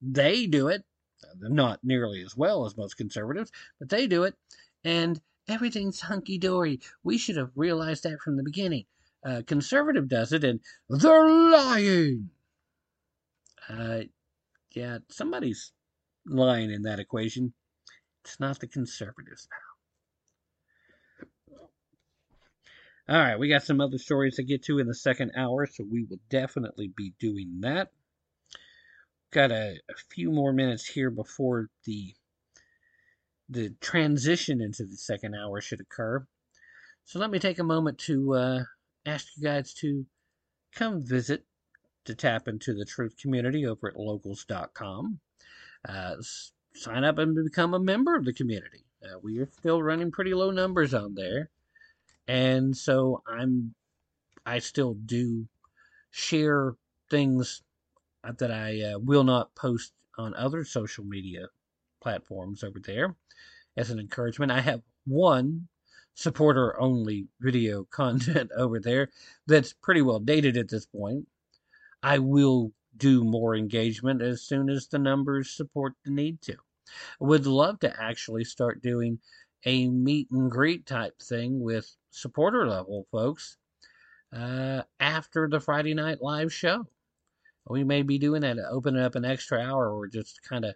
They do it, not nearly as well as most conservatives, but they do it, and everything's hunky dory. We should have realized that from the beginning. Uh, conservative does it, and they're lying. Uh, yeah, somebody's lying in that equation. It's not the conservatives, pal. All right, we got some other stories to get to in the second hour, so we will definitely be doing that. Got a, a few more minutes here before the the transition into the second hour should occur. So let me take a moment to uh, ask you guys to come visit to Tapp Into the Truth community over at locals.com. Uh, sign up and become a member of the community. Uh, we are still running pretty low numbers on there, and so I'm I still do share things that I uh, will not post on other social media platforms over there as an encouragement. I have one supporter only video content over there that's pretty well dated at this point. I will do more engagement as soon as the numbers support the need to. Would love to actually start doing a meet and greet type thing with supporter level folks uh, after the Friday night live show. We may be doing that, opening up an extra hour or just kind of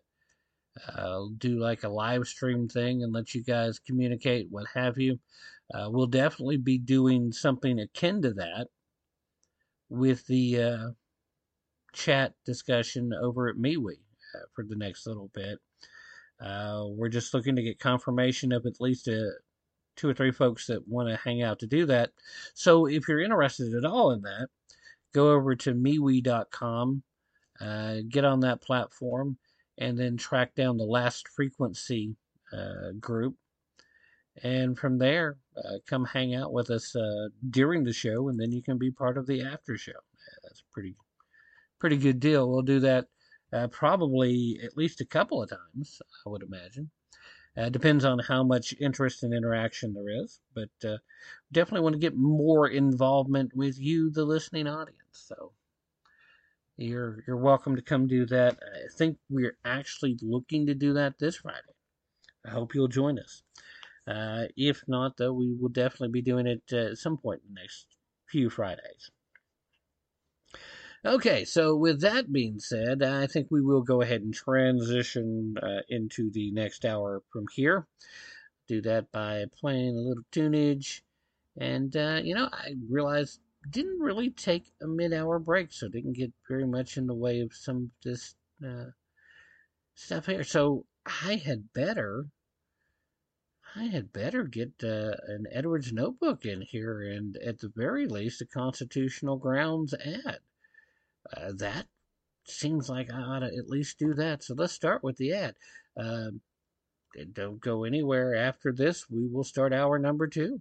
uh, do like a live stream thing and let you guys communicate, what have you. Uh, we'll definitely be doing something akin to that with the uh, chat discussion over at MeWe uh, for the next little bit. Uh, we're just looking to get confirmation of at least a, uh, two or three folks that want to hang out to do that. So if you're interested at all in that, go over to MeWe.com, get on that platform, and then track down the last frequency uh, group. And from there, uh, come hang out with us uh, during the show, and then you can be part of the after show. That's pretty, pretty good deal. We'll do that uh, probably at least a couple of times, I would imagine. Uh, depends on how much interest and interaction there is, but uh, definitely want to get more involvement with you, the listening audience. So you're you're welcome to come do that. I think we're actually looking to do that this Friday. I hope you'll join us. Uh, if not, though, we will definitely be doing it uh, at some point in the next few Fridays. Okay, so with that being said, I think we will go ahead and transition uh, into the next hour from here. Do that by playing a little tunage. And, uh, you know, I realized didn't really take a mid hour break, so didn't get very much in the way of some of this uh, stuff here. So I had better. I had better get uh, an Edwards notebook in here and, at the very least, a constitutional grounds ad uh, that seems like I ought to at least do that. So let's start with the ad. Uh, don't go anywhere after this. We will start hour number two.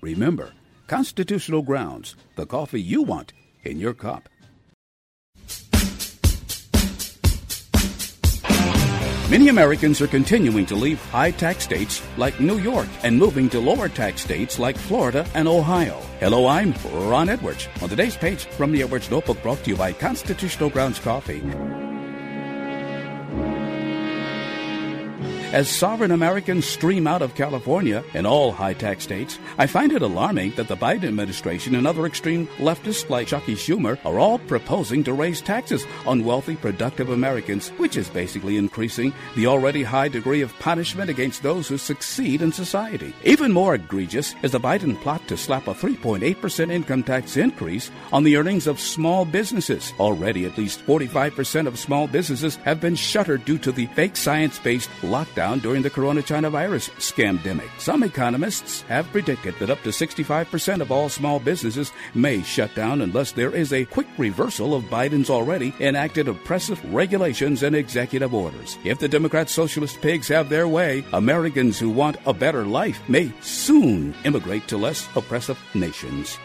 Remember, Constitutional Grounds, the coffee you want in your cup. Many Americans are continuing to leave high tax states like New York and moving to lower tax states like Florida and Ohio. Hello, I'm Ron Edwards. On today's page from the Edwards Notebook brought to you by Constitutional Grounds Coffee. As sovereign Americans stream out of California and all high tax states, I find it alarming that the Biden administration and other extreme leftists like Chucky Schumer are all proposing to raise taxes on wealthy, productive Americans, which is basically increasing the already high degree of punishment against those who succeed in society. Even more egregious is the Biden plot to slap a 3.8% income tax increase on the earnings of small businesses. Already, at least 45% of small businesses have been shuttered due to the fake science based lockdown during the corona China virus scamdemic. Some economists have predicted that up to 65% of all small businesses may shut down unless there is a quick reversal of Biden's already enacted oppressive regulations and executive orders. If the Democrat socialist pigs have their way, Americans who want a better life may soon immigrate to less oppressive nations.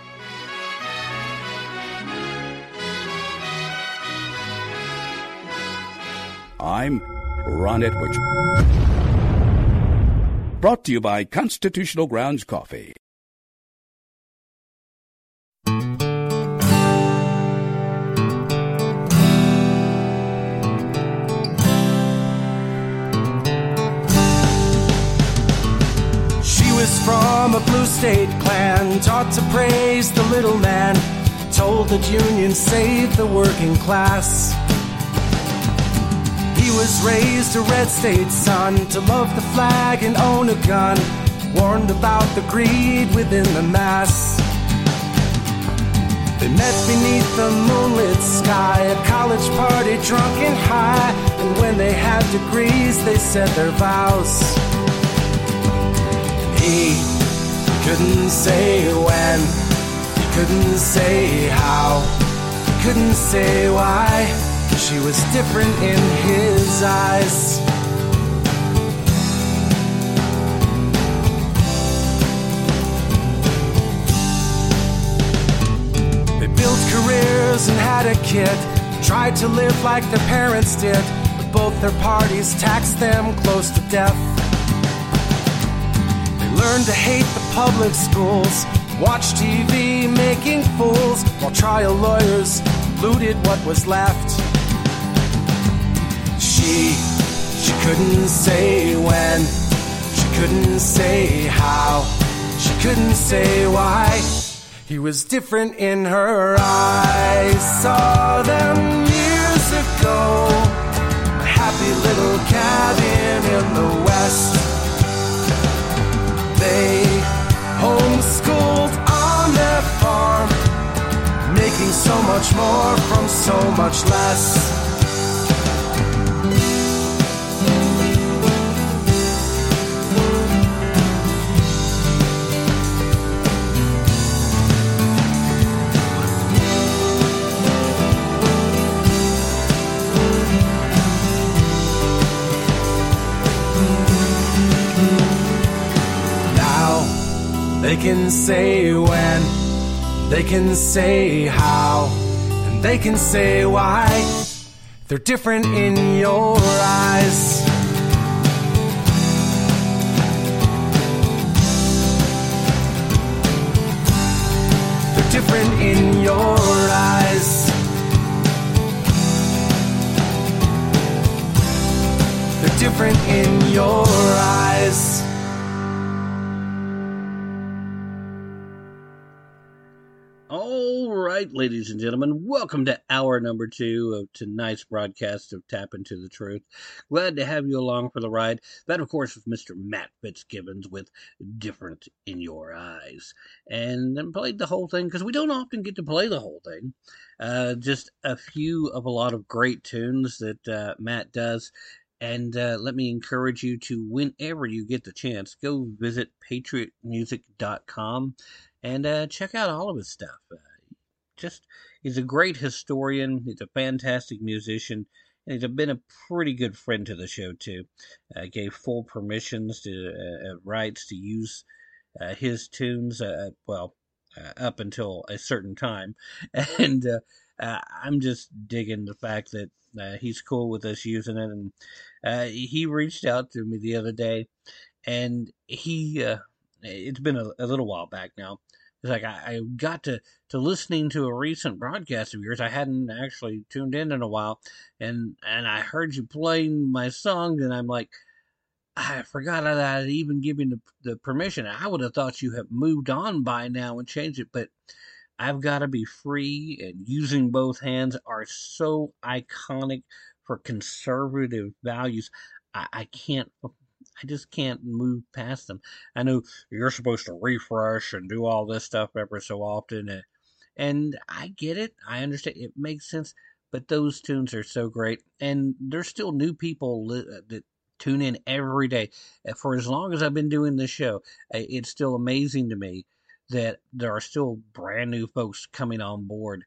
I'm Ron Edwards. Brought to you by Constitutional Grounds Coffee. She was from a blue state clan, taught to praise the little man, told that unions saved the working class. He was raised a red state son to love the flag and own a gun, warned about the greed within the mass. They met beneath the moonlit sky, a college party drunk and high, and when they had degrees, they said their vows. He couldn't say when, he couldn't say how, he couldn't say why. She was different in his eyes. They built careers and had a kid, tried to live like their parents did, but both their parties taxed them close to death. They learned to hate the public schools, watch TV making fools, while trial lawyers looted what was left. She, she couldn't say when, she couldn't say how, she couldn't say why. He was different in her eyes. Saw them years ago. A happy little cabin in the west. They homeschooled on their farm, making so much more from so much less. Can say when, they can say how, and they can say why. They're different in your eyes. They're different in your eyes. They're different in your eyes. Right, ladies and gentlemen, welcome to hour number two of tonight's broadcast of Tapp Into the Truth. Glad to have you along for the ride. That, of course, was Mr. Matt Fitzgibbons with Different in Your Eyes. And then played the whole thing because we don't often get to play the whole thing. Uh, just a few of a lot of great tunes that uh, Matt does. And uh, let me encourage you to, whenever you get the chance, go visit patriotmusic.com and uh, check out all of his stuff. Uh, just he's a great historian. He's a fantastic musician, and he's been a pretty good friend to the show too. Uh, gave full permissions to uh, uh, rights to use uh, his tunes. well, up until a certain time, and I'm just digging the fact that he's cool with us using it. And he reached out to me the other day, and he it's been a, a, little while back now. It's like I, I, got to, to listening to a recent broadcast of yours. I hadn't actually tuned in in a while, and and I heard you playing my song, and I'm like, I forgot that I'd even given the, the permission. I would have thought you have moved on by now and changed it, but I've got to be free, and using both hands are so iconic for conservative values. I, I can't I just can't move past them. I know you're supposed to refresh and do all this stuff ever so often, and, and I get it. I understand. It makes sense. But those tunes are so great, and there's still new people li- uh, that tune in every day. Uh, for as long as I've been doing this show, it's still amazing to me that there are still brand new folks coming on board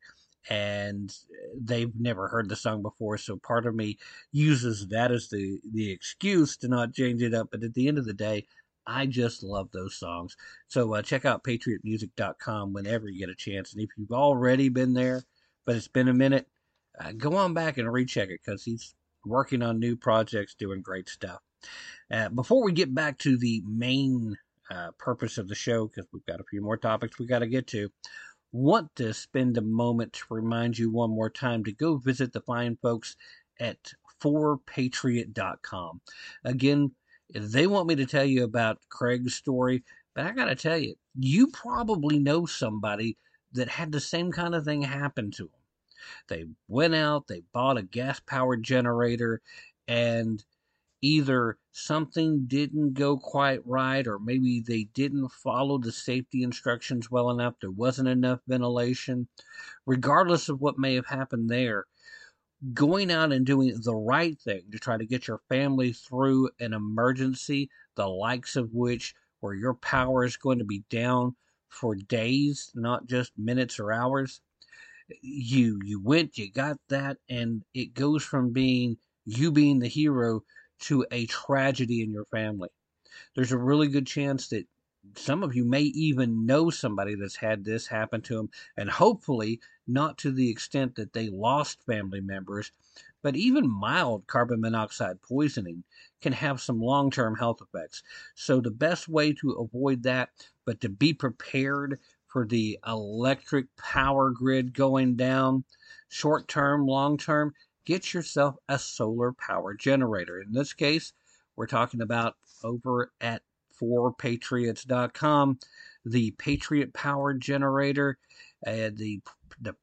and they've never heard the song before. So part of me uses that as the the excuse to not change it up. But at the end of the day i just love those songs. So uh, check out patriotmusic.com whenever you get a chance. And if you've already been there but it's been a minute uh, go on back and recheck it because he's working on new projects doing great stuff. Uh, before we get back to the main uh, purpose of the show because we've got a few more topics we got to get to want to spend a moment to remind you one more time to go visit the fine folks at 4patriot.com. Again, they want me to tell you about Craig's story, but I got to tell you, you probably know somebody that had the same kind of thing happen to them. They went out, they bought a gas powered generator, and either something didn't go quite right or maybe they didn't follow the safety instructions well enough there wasn't enough ventilation regardless of what may have happened there going out and doing the right thing to try to get your family through an emergency the likes of which where your power is going to be down for days not just minutes or hours you you went you got that and it goes from being you being the hero to a tragedy in your family. There's a really good chance that some of you may even know somebody that's had this happen to them, and hopefully not to the extent that they lost family members, but even mild carbon monoxide poisoning can have some long term health effects. So, the best way to avoid that, but to be prepared for the electric power grid going down, short term, long term, get yourself a solar power generator. In this case, we're talking about over at 4patriots.com, the Patriot Power Generator, uh, the, the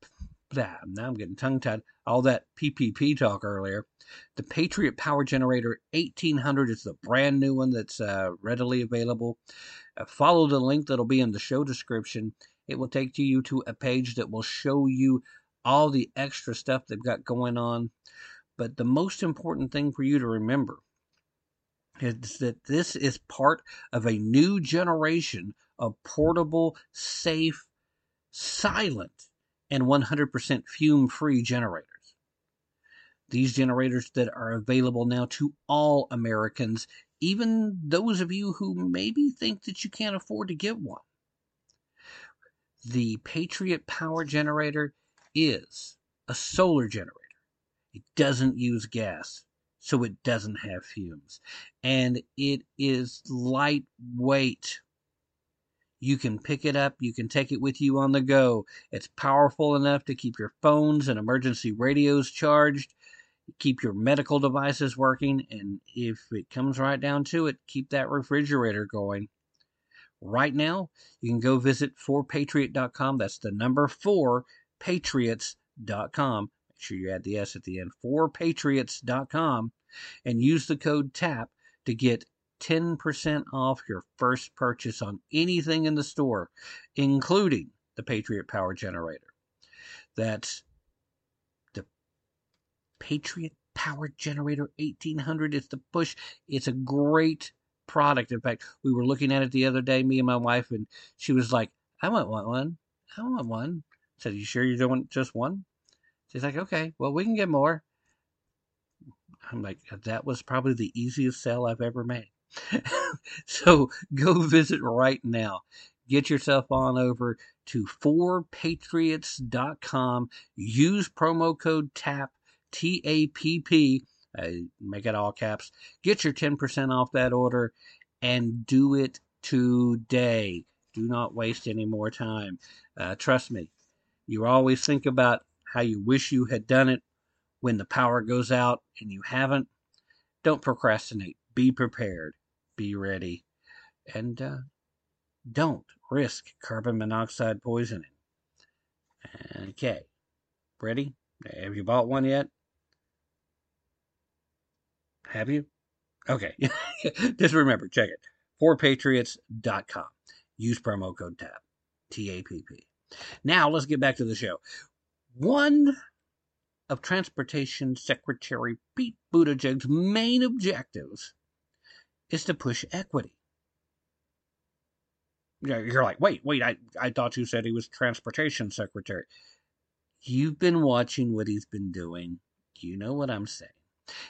now I'm getting tongue tied. All that PPP talk earlier. The Patriot Power Generator 1800 is the brand new one that's uh, readily available. Uh, follow the link that'll be in the show description. It will take you to a page that will show you all the extra stuff they've got going on. But the most important thing for you to remember is that this is part of a new generation of portable, safe, silent, and 100% fume free generators. These generators that are available now to all Americans, even those of you who maybe think that you can't afford to get one. The Patriot Power Generator is a solar generator. It doesn't use gas so it doesn't have fumes. And it is lightweight. You can pick it up, you can take it with you on the go. It's powerful enough to keep your phones and emergency radios charged, keep your medical devices working, and if it comes right down to it, keep that refrigerator going. Right now, you can go visit 4patriot.com. That's the number 4 patriots.com Make sure you add the S at the end. 4patriots.com and use the code TAPP to get 10% off your first purchase on anything in the store, including the Patriot Power Generator. That's the Patriot Power Generator 1800. It's the push. It's a great product. In fact, we were looking at it the other day, me and my wife, and she was like, I want one. I want one. I said, You sure you don't want just one? She's like, okay, well, we can get more. I'm like, that was probably the easiest sell I've ever made. so go visit right now. Get yourself on over to 4patriots.com. Use promo code TAPP, T A P P, uh, make it all caps. Get your 10% off that order and do it today. Do not waste any more time. Uh, trust me, you always think about how you wish you had done it when the power goes out and you haven't. Don't procrastinate. Be prepared. Be ready. And uh, don't risk carbon monoxide poisoning. Okay. Ready? Have you bought one yet? Have you? Okay. Just remember, check it. 4patriots.com. Use promo code TAPP. T A P P. Now let's get back to the show. One of Transportation Secretary Pete Buttigieg's main objectives is to push equity. You're like, wait, wait, I, I thought you said he was Transportation Secretary. You've been watching what he's been doing. You know what I'm saying.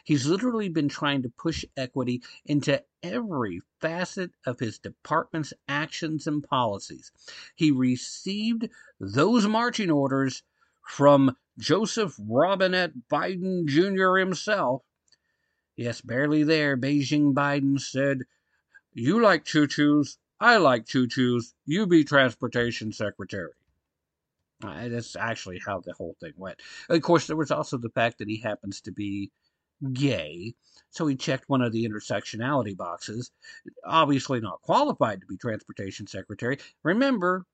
He's literally been trying to push equity into every facet of his department's actions and policies. He received those marching orders from Joseph Robinette Biden Jr. himself. Yes, barely there, Beijing Biden said, You like choo choos, I like choo choos, you be transportation secretary. Uh, that's actually how the whole thing went. Of course, there was also the fact that he happens to be gay, so he checked one of the intersectionality boxes. Obviously, not qualified to be transportation secretary. Remember,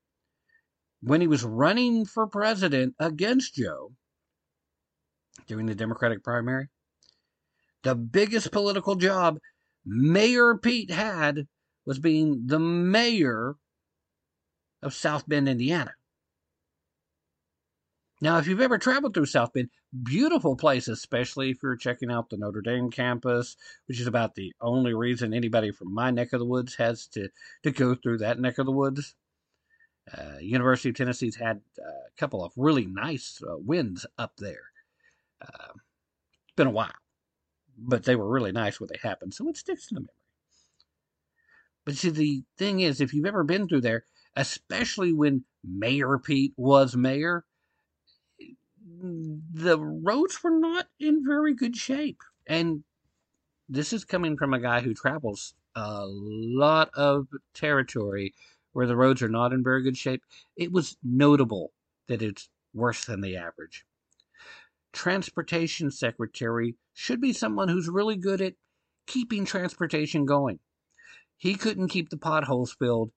when he was running for president against Joe during the Democratic primary, the biggest political job Mayor Pete had was being the mayor of South Bend, Indiana. Now, if you've ever traveled through South Bend, beautiful place, especially if you're checking out the Notre Dame campus, which is about the only reason anybody from my neck of the woods has to, to go through that neck of the woods. Uh, University of Tennessee's had a couple of really nice uh, wins up there. Uh, it's been a while, but they were really nice when they happened, so it sticks in the memory. But see, the thing is, if you've ever been through there, especially when Mayor Pete was mayor, the roads were not in very good shape. And this is coming from a guy who travels a lot of territory where the roads are not in very good shape. It was notable that it's worse than the average. Transportation secretary should be someone who's really good at keeping transportation going. He couldn't keep the potholes filled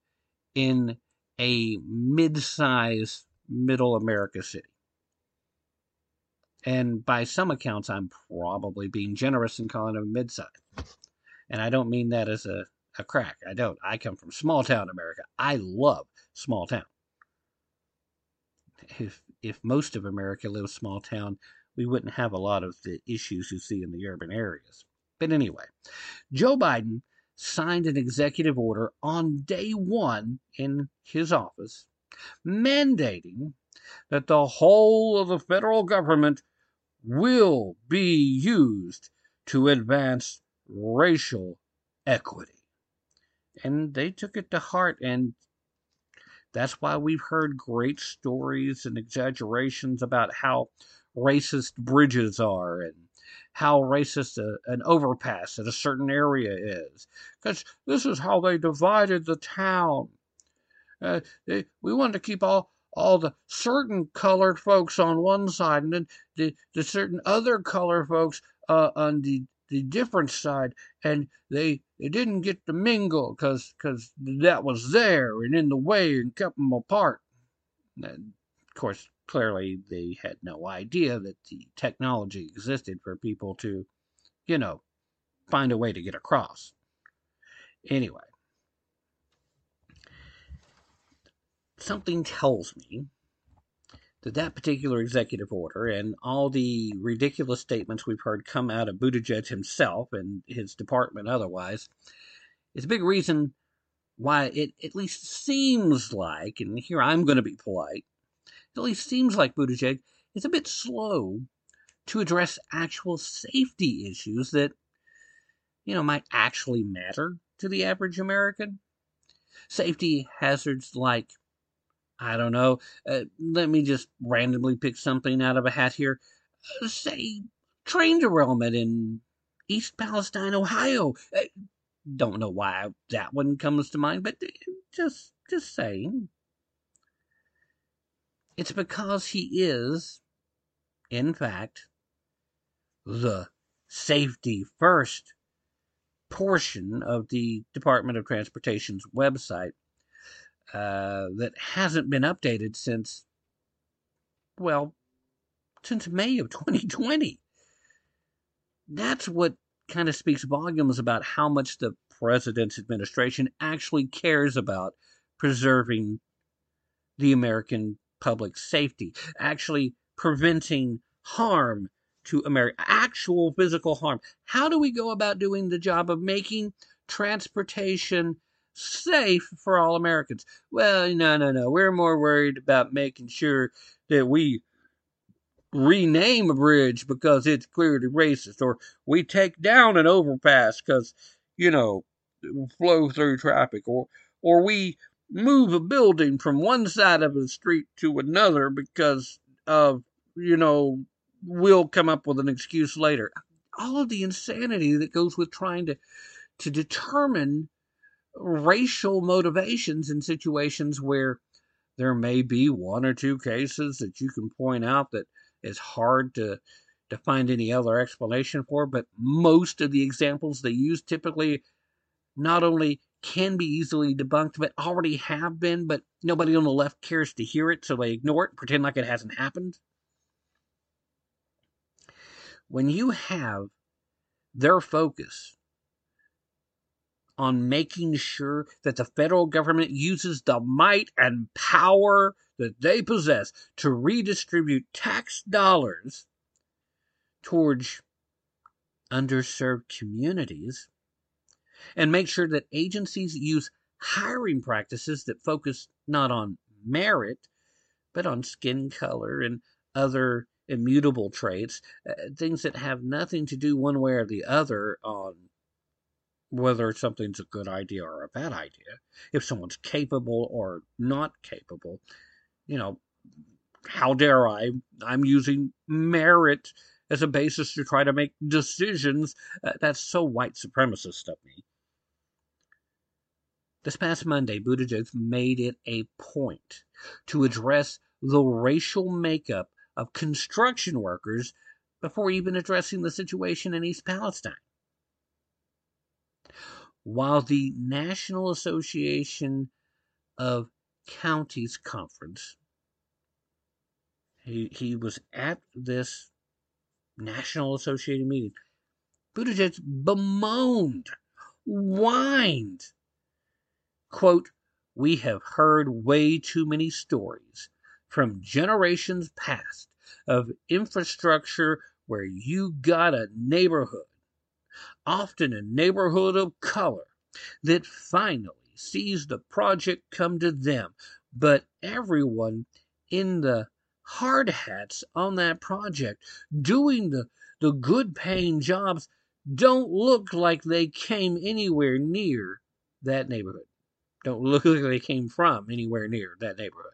in a mid-size middle America city. And by some accounts, I'm probably being generous in calling him mid-size. And I don't mean that as a, a crack. I don't. I come from small town America. I love small town. If if most of America lived small town, we wouldn't have a lot of the issues you see in the urban areas. But anyway, Joe Biden signed an executive order on day one in his office mandating that the whole of the federal government will be used to advance racial equity. And they took it to heart, and that's why we've heard great stories and exaggerations about how racist bridges are and how racist a, an overpass at a certain area is. Because this is how they divided the town. Uh, they, we wanted to keep all all the certain colored folks on one side and then the, the certain other color folks uh, on the the different side. And they they didn't get to mingle because because that was there and in the way and kept them apart. And of course clearly they had no idea that the technology existed for people to you know find a way to get across. Anyway something tells me that that particular executive order and all the ridiculous statements we've heard come out of Buttigieg himself and his department otherwise is a big reason why it at least seems like, and here I'm going to be polite, it at least seems like Buttigieg is a bit slow to address actual safety issues that, you know, might actually matter to the average American. Safety hazards like I don't know. Uh, let me just randomly pick something out of a hat here. Uh, say, train derailment in East Palestine, Ohio. Uh, don't know why that one comes to mind, but uh, just just saying. It's because he is, in fact, the safety first portion of the Department of Transportation's website uh, that hasn't been updated since, well, since May of 2020. That's what kind of speaks volumes about how much the president's administration actually cares about preserving the American public safety, actually preventing harm to America, actual physical harm. How do we go about doing the job of making transportation safe for all Americans. Well, no, no, no. We're more worried about making sure that we rename a bridge because it's clearly racist, or we take down an overpass because, you know, flow through traffic, or or we move a building from one side of the street to another because of, you know, we'll come up with an excuse later. All of the insanity that goes with trying to to determine racial motivations in situations where there may be one or two cases that you can point out that is hard to to find any other explanation for, but most of the examples they use typically not only can be easily debunked, but already have been, but nobody on the left cares to hear it, so they ignore it, pretend like it hasn't happened. When you have their focus on making sure that the federal government uses the might and power that they possess to redistribute tax dollars towards underserved communities and make sure that agencies use hiring practices that focus not on merit but on skin color and other immutable traits, uh, things that have nothing to do one way or the other on whether something's a good idea or a bad idea, if someone's capable or not capable, you know, how dare I? I'm using merit as a basis to try to make decisions. Uh, that's so white supremacist of me. This past Monday, Buttigieg made it a point to address the racial makeup of construction workers before even addressing the situation in East Palestine. While the National Association of Counties Conference, he, he was at this National Association meeting, Buttigieg bemoaned, whined, quote, we have heard way too many stories from generations past of infrastructure where you got a neighborhood, often a neighborhood of color, that finally sees the project come to them, but everyone in the hard hats on that project doing the, the good paying jobs don't look like they came anywhere near that neighborhood. Don't look like they came from anywhere near that neighborhood.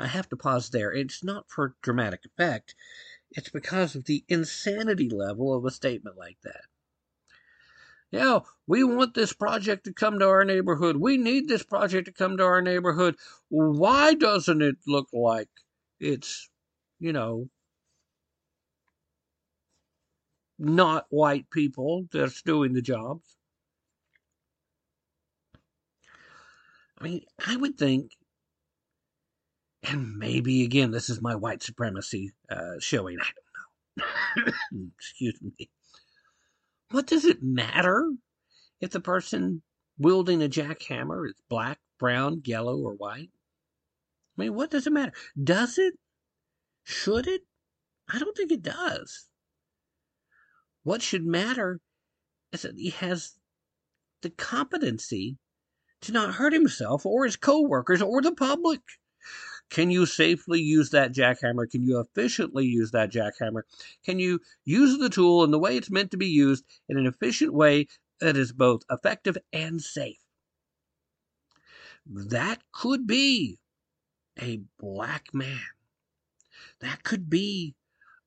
I have to pause there. It's not for dramatic effect, it's because of the insanity level of a statement like that. Yeah, we want this project to come to our neighborhood. We need this project to come to our neighborhood. Why doesn't it look like it's, you know, not white people that's doing the jobs? I mean, I would think and maybe again, this is my white supremacy uh, showing. I don't know. Excuse me. What does it matter if the person wielding a jackhammer is black, brown, yellow, or white? I mean, what does it matter? Does it? Should it? I don't think it does. What should matter is that he has the competency to not hurt himself or his coworkers or the public. Can you safely use that jackhammer? Can you efficiently use that jackhammer? Can you use the tool in the way it's meant to be used in an efficient way that is both effective and safe? That could be a black man. That could be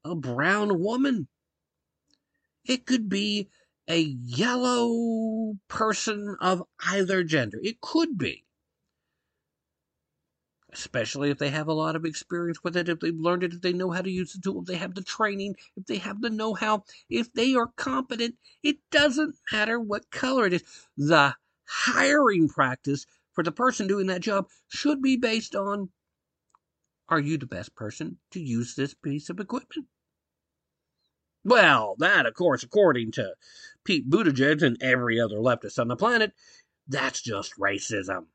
a brown woman. It could be a yellow person of either gender. It could be especially if they have a lot of experience with it, if they've learned it, if they know how to use the tool, if they have the training, if they have the know how, if they are competent, it doesn't matter what color it is. The hiring practice for the person doing that job should be based on are you the best person to use this piece of equipment? Well, that, of course, according to Pete Buttigieg and every other leftist on the planet, that's just racism.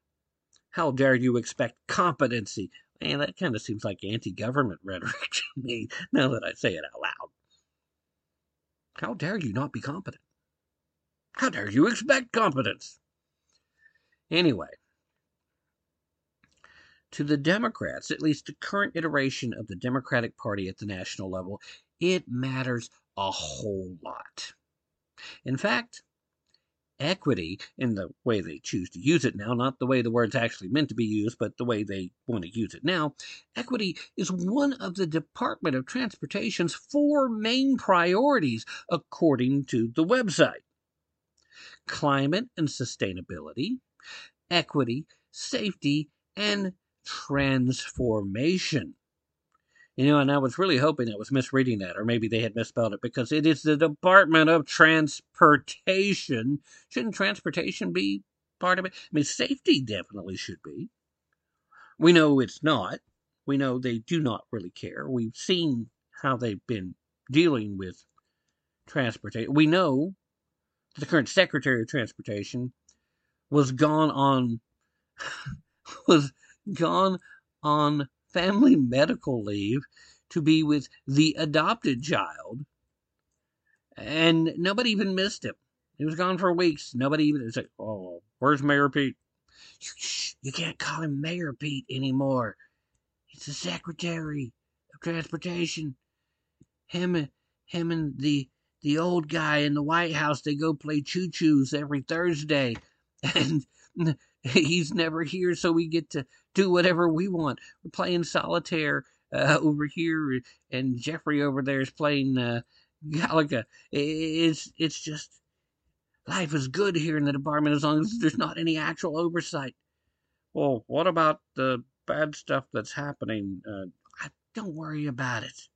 How dare you expect competency? Man, that kind of seems like anti government rhetoric to me now that I say it out loud. How dare you not be competent? How dare you expect competence? Anyway, to the Democrats, at least the current iteration of the Democratic Party at the national level, it matters a whole lot. In fact, equity in the way they choose to use it now, not the way the word's actually meant to be used, but the way they want to use it now. Equity is one of the Department of Transportation's four main priorities, according to the website climate and sustainability, equity, safety, and transformation. You know, and I was really hoping I was misreading that, or maybe they had misspelled it, because it is the Department of Transportation. Shouldn't transportation be part of it? I mean, safety definitely should be. We know it's not. We know they do not really care. We've seen how they've been dealing with transportation. We know the current Secretary of Transportation was gone on was gone on family medical leave to be with the adopted child, and nobody even missed him. He was gone for weeks. Nobody even said, "Oh, where's Mayor Pete?" Shh, you can't call him Mayor Pete anymore. He's the Secretary of Transportation. him, him and the the old guy in the White House, they go play choo choos every Thursday, and he's never here, so we get to do whatever we want. We're playing solitaire uh, over here, and Jeffrey over there is playing uh, Galaga. It's it's just life is good here in the department as long as there's not any actual oversight. Well, what about the bad stuff that's happening? Uh, I, don't worry about it.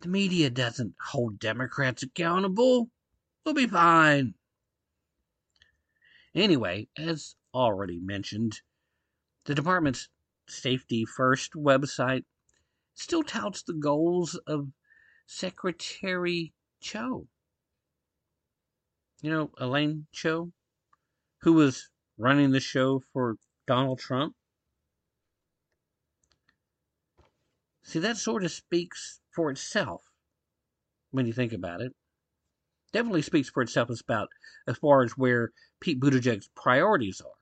The media doesn't hold Democrats accountable. We'll be fine. Anyway, as already mentioned, the department's Safety First website still touts the goals of Secretary Cho. You know, Elaine Chao, who was running the show for Donald Trump. See, that sort of speaks for itself when you think about it. Definitely speaks for itself as about as far as where Pete Buttigieg's priorities are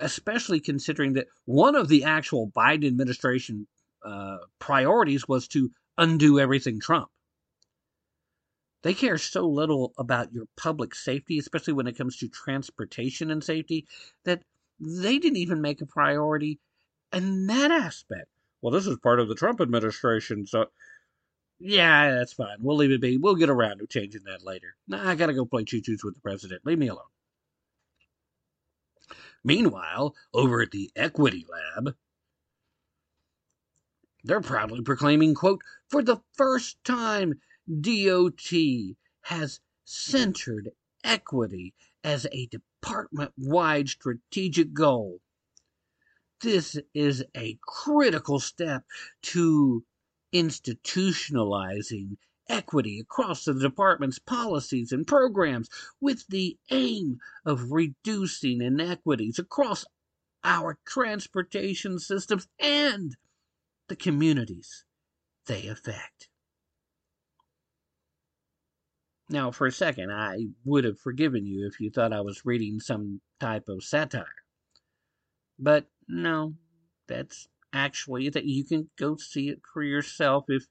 especially considering that one of the actual Biden administration uh, priorities was to undo everything Trump. They care so little about your public safety, especially when it comes to transportation and safety, that they didn't even make a priority in that aspect. Well, this is part of the Trump administration, so yeah, that's fine. We'll leave it be. We'll get around to changing that later. Nah, I gotta go play choo choos with the president. Leave me alone. Meanwhile, over at the Equity Lab, they're proudly proclaiming, quote, for the first time, DOT has centered equity as a department wide strategic goal. This is a critical step to institutionalizing equity across the department's policies and programs with the aim of reducing inequities across our transportation systems and the communities they affect. Now, for a second, I would have forgiven you if you thought I was reading some type of satire. But no, that's actually that you can go see it for yourself if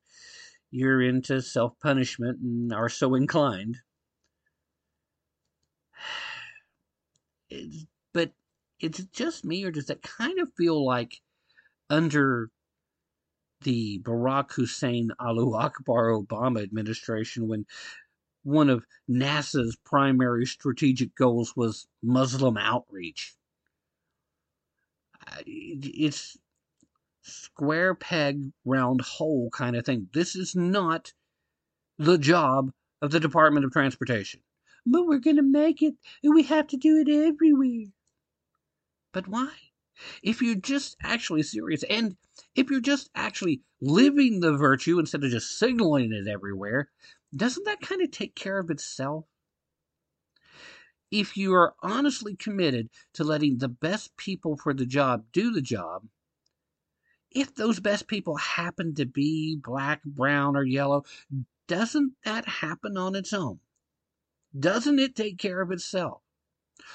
you're into self punishment and are so inclined. It's, but it's just me, or does it kind of feel like under the Barack Hussein Alu Akbar Obama administration when one of NASA's primary strategic goals was Muslim outreach? It's square peg, round hole kind of thing. This is not the job of the Department of Transportation. But we're going to make it, and we have to do it everywhere. But why? If you're just actually serious, and if you're just actually living the virtue instead of just signaling it everywhere, doesn't that kind of take care of itself? If you are honestly committed to letting the best people for the job do the job, if those best people happen to be black, brown, or yellow, doesn't that happen on its own? Doesn't it take care of itself?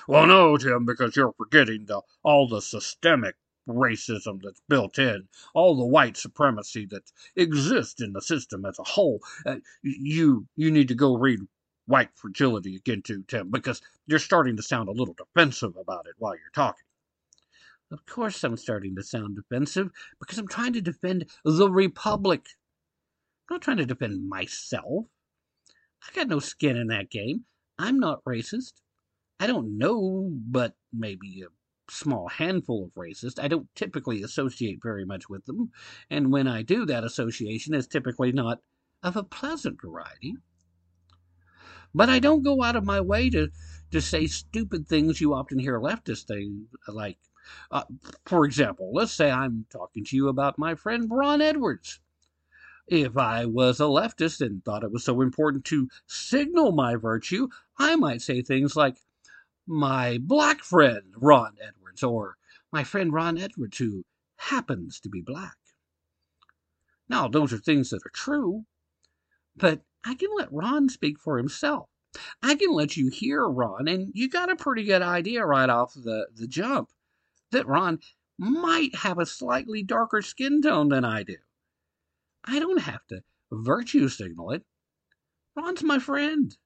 Well, no, Tim, because you're forgetting the, all the systemic racism that's built in, all the white supremacy that exists in the system as a whole. Uh, you you need to go read White Fragility again, too, Tim, because you're starting to sound a little defensive about it while you're talking. Of course, I'm starting to sound defensive because I'm trying to defend the Republic. I'm not trying to defend myself. I got no skin in that game. I'm not racist. I don't know, but maybe a small handful of racists. I don't typically associate very much with them, and when I do, that association is typically not of a pleasant variety. But I don't go out of my way to, to say stupid things you often hear leftists say, like, uh, for example, let's say I'm talking to you about my friend Ron Edwards. If I was a leftist and thought it was so important to signal my virtue, I might say things like, my black friend Ron Edwards, or my friend Ron Edwards, who happens to be black. Now, those are things that are true, but I can let Ron speak for himself. I can let you hear Ron, and you got a pretty good idea right off the, the jump that Ron might have a slightly darker skin tone than I do. I don't have to virtue signal it. Ron's my friend.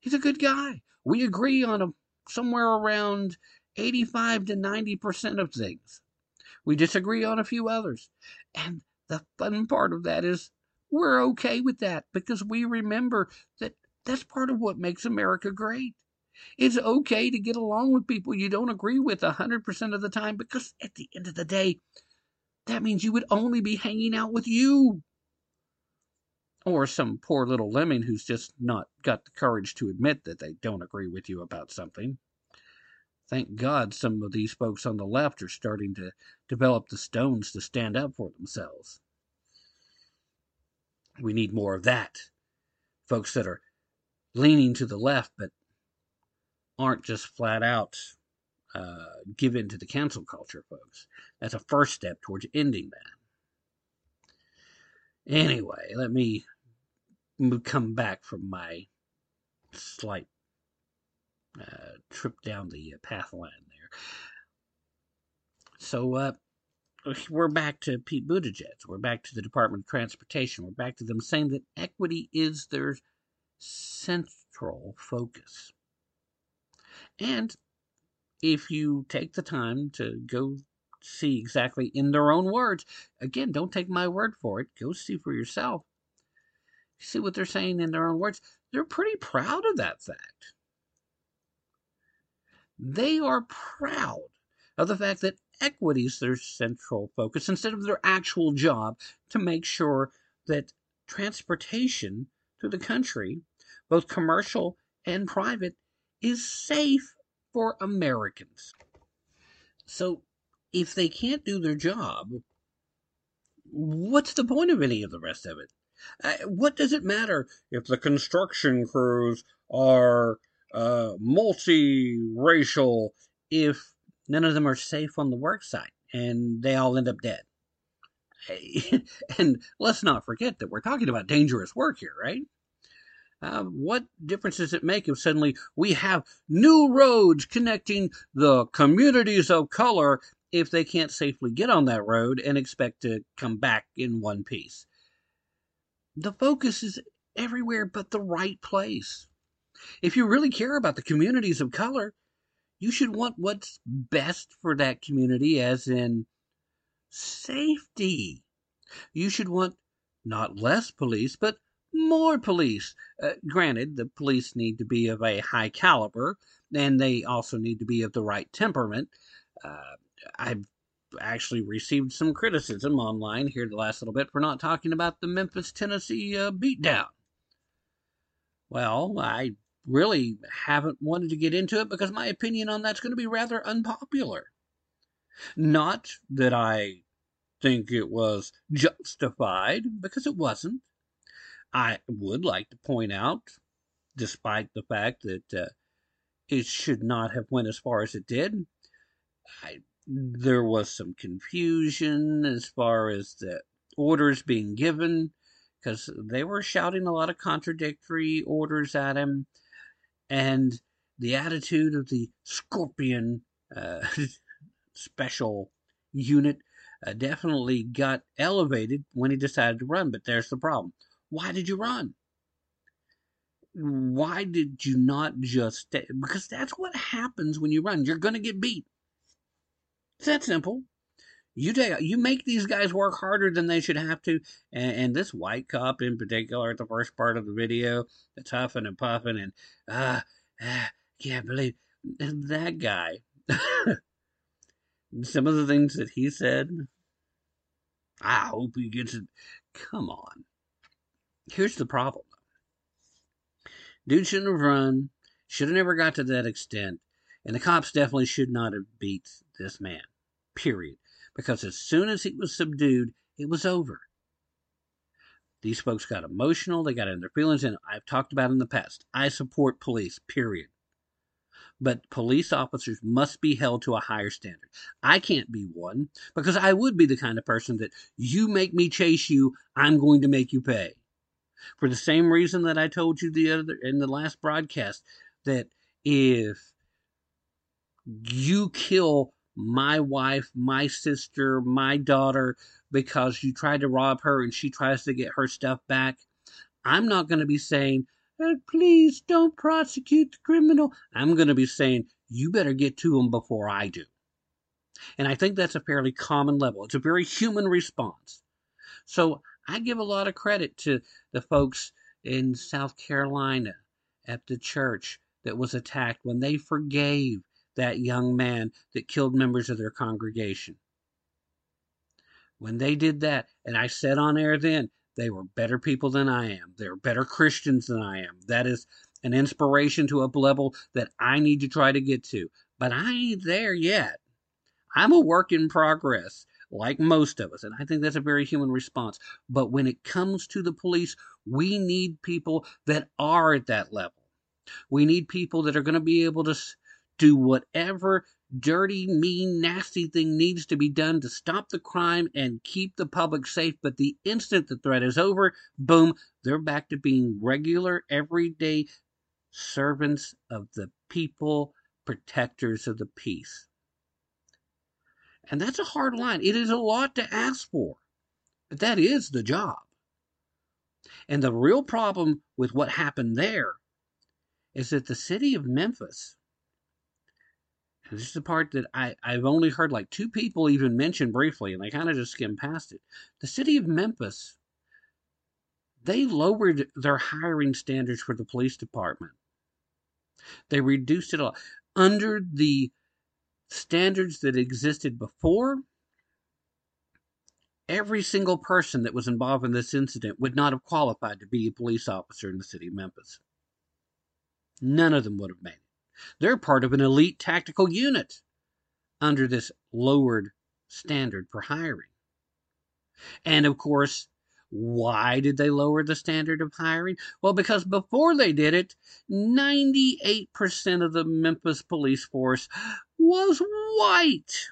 He's a good guy. We agree on a, somewhere around 85 to 90% of things. We disagree on a few others. And the fun part of that is we're okay with that because we remember that that's part of what makes America great. It's okay to get along with people you don't agree with 100% of the time because at the end of the day, that means you would only be hanging out with you. Or some poor little lemming who's just not got the courage to admit that they don't agree with you about something. Thank God some of these folks on the left are starting to develop the stones to stand up for themselves. We need more of that. Folks that are leaning to the left but aren't just flat out uh, to the cancel culture, folks. That's a first step towards ending that. Anyway, let me come back from my slight uh, trip down the uh, path line there. So, uh, we're back to Pete Buttigieg. We're back to the Department of Transportation. We're back to them saying that equity is their central focus. And if you take the time to go see exactly in their own words, again, don't take my word for it, go see for yourself. See what they're saying in their own words. They're pretty proud of that fact. They are proud of the fact that equity is their central focus instead of their actual job to make sure that transportation through the country, both commercial and private, is safe for Americans. So, if they can't do their job, what's the point of any of the rest of it? Uh, what does it matter if the construction crews are uh, multi-racial if none of them are safe on the work site and they all end up dead? and let's not forget that we're talking about dangerous work here, right? Uh, what difference does it make if suddenly we have new roads connecting the communities of color if they can't safely get on that road and expect to come back in one piece? The focus is everywhere but the right place. If you really care about the communities of color, you should want what's best for that community, as in safety. You should want not less police, but more police. Uh, granted, the police need to be of a high caliber, and they also need to be of the right temperament. Uh, I've actually received some criticism online here the last little bit for not talking about the Memphis, Tennessee uh, beatdown. Well, I really haven't wanted to get into it because my opinion on that's going to be rather unpopular. Not that I think it was justified, because it wasn't. I would like to point out, despite the fact that uh, it should not have went as far as it did, I, there was some confusion as far as the orders being given because they were shouting a lot of contradictory orders at him, and the attitude of the Scorpion uh, special unit uh, definitely got elevated when he decided to run. But there's the problem why did you run? Why did you not just stay? Because that's what happens when you run. You're going to get beat. It's that simple. You take, you make these guys work harder than they should have to, and, and this white cop in particular at the first part of the video, that's huffing and puffing and ah, ah can't believe that guy. Some of the things that he said, I hope he gets it. Come on. Here's the problem. Dude shouldn't have run, should have never got to that extent, and the cops definitely should not have beat this man. Period. Because as soon as he was subdued, it was over. These folks got emotional, they got in their feelings, and I've talked about in the past. I support police, period. But police officers must be held to a higher standard. I can't be one because I would be the kind of person that you make me chase you, I'm going to make you pay for the same reason that I told you the other in the last broadcast that if you kill my wife, my sister, my daughter, because you tried to rob her and she tries to get her stuff back. I'm not going to be saying, uh, please don't prosecute the criminal. I'm going to be saying, you better get to him before I do. And I think that's a fairly common level. It's a very human response. So I give a lot of credit to the folks in South Carolina at the church that was attacked when they forgave that young man that killed members of their congregation. When they did that, and I said on air then, they were better people than I am. They're better Christians than I am. That is an inspiration to a level that I need to try to get to. But I ain't there yet. I'm a work in progress, like most of us, and I think that's a very human response. But when it comes to the police, we need people that are at that level. We need people that are going to be able to do whatever dirty, mean, nasty thing needs to be done to stop the crime and keep the public safe. But the instant the threat is over, boom, they're back to being regular, everyday servants of the people, protectors of the peace. And that's a hard line. It is a lot to ask for, but that is the job. And the real problem with what happened there is that the city of Memphis, and this is the part that I, I've only heard like two people even mention briefly, and they kind of just skimmed past it. The city of Memphis, they lowered their hiring standards for the police department. They reduced it all. Under the standards that existed before, every single person that was involved in this incident would not have qualified to be a police officer in the city of Memphis. None of them would have made it. They're part of an elite tactical unit under this lowered standard for hiring. And of course, why did they lower the standard of hiring? Well, because before they did it, 98% of the Memphis police force was white.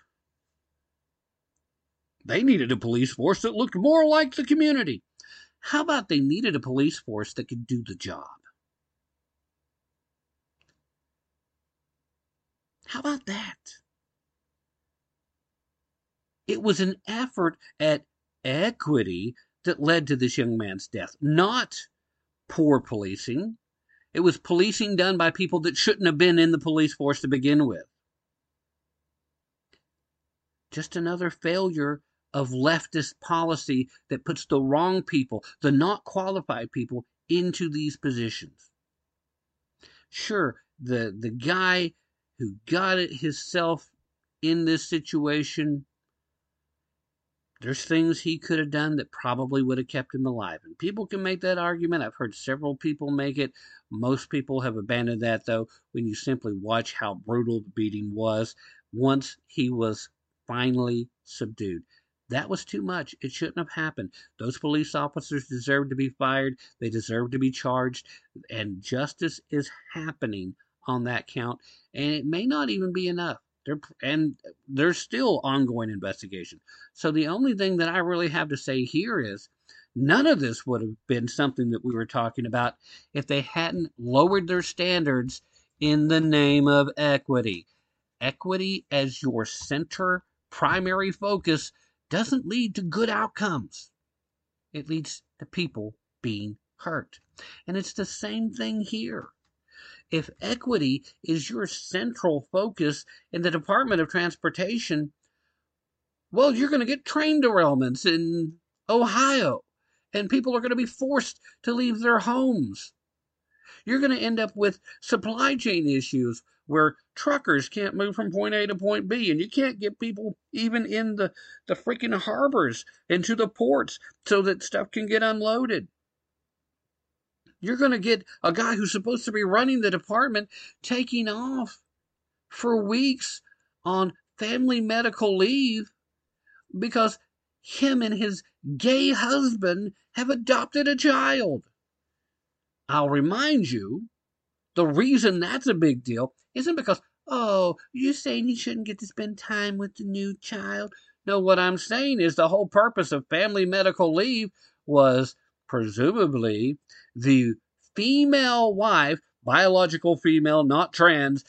They needed a police force that looked more like the community. How about they needed a police force that could do the job? How about that? It was an effort at equity that led to this young man's death, not poor policing. It was policing done by people that shouldn't have been in the police force to begin with. Just another failure of leftist policy that puts the wrong people, the not qualified people, into these positions. Sure, the, the guy who got it himself in this situation, there's things he could have done that probably would have kept him alive. And people can make that argument. I've heard several people make it. Most people have abandoned that, though, when you simply watch how brutal the beating was once he was finally subdued. That was too much. It shouldn't have happened. Those police officers deserve to be fired. They deserve to be charged. And justice is happening on that count, and it may not even be enough. There and there's still ongoing investigation. So the only thing that I really have to say here is none of this would have been something that we were talking about if they hadn't lowered their standards in the name of equity. Equity as your center primary focus doesn't lead to good outcomes. It leads to people being hurt. And it's the same thing here if equity is your central focus in the Department of Transportation, well, you're going to get train derailments in Ohio, and people are going to be forced to leave their homes. You're going to end up with supply chain issues where truckers can't move from point A to point B, and you can't get people even in the, the freaking harbors into the ports so that stuff can get unloaded. You're going to get a guy who's supposed to be running the department taking off for weeks on family medical leave because him and his gay husband have adopted a child. I'll remind you the reason that's a big deal isn't because, oh, you're saying he shouldn't get to spend time with the new child. No, what I'm saying is the whole purpose of family medical leave was presumably the female wife, biological female, not trans,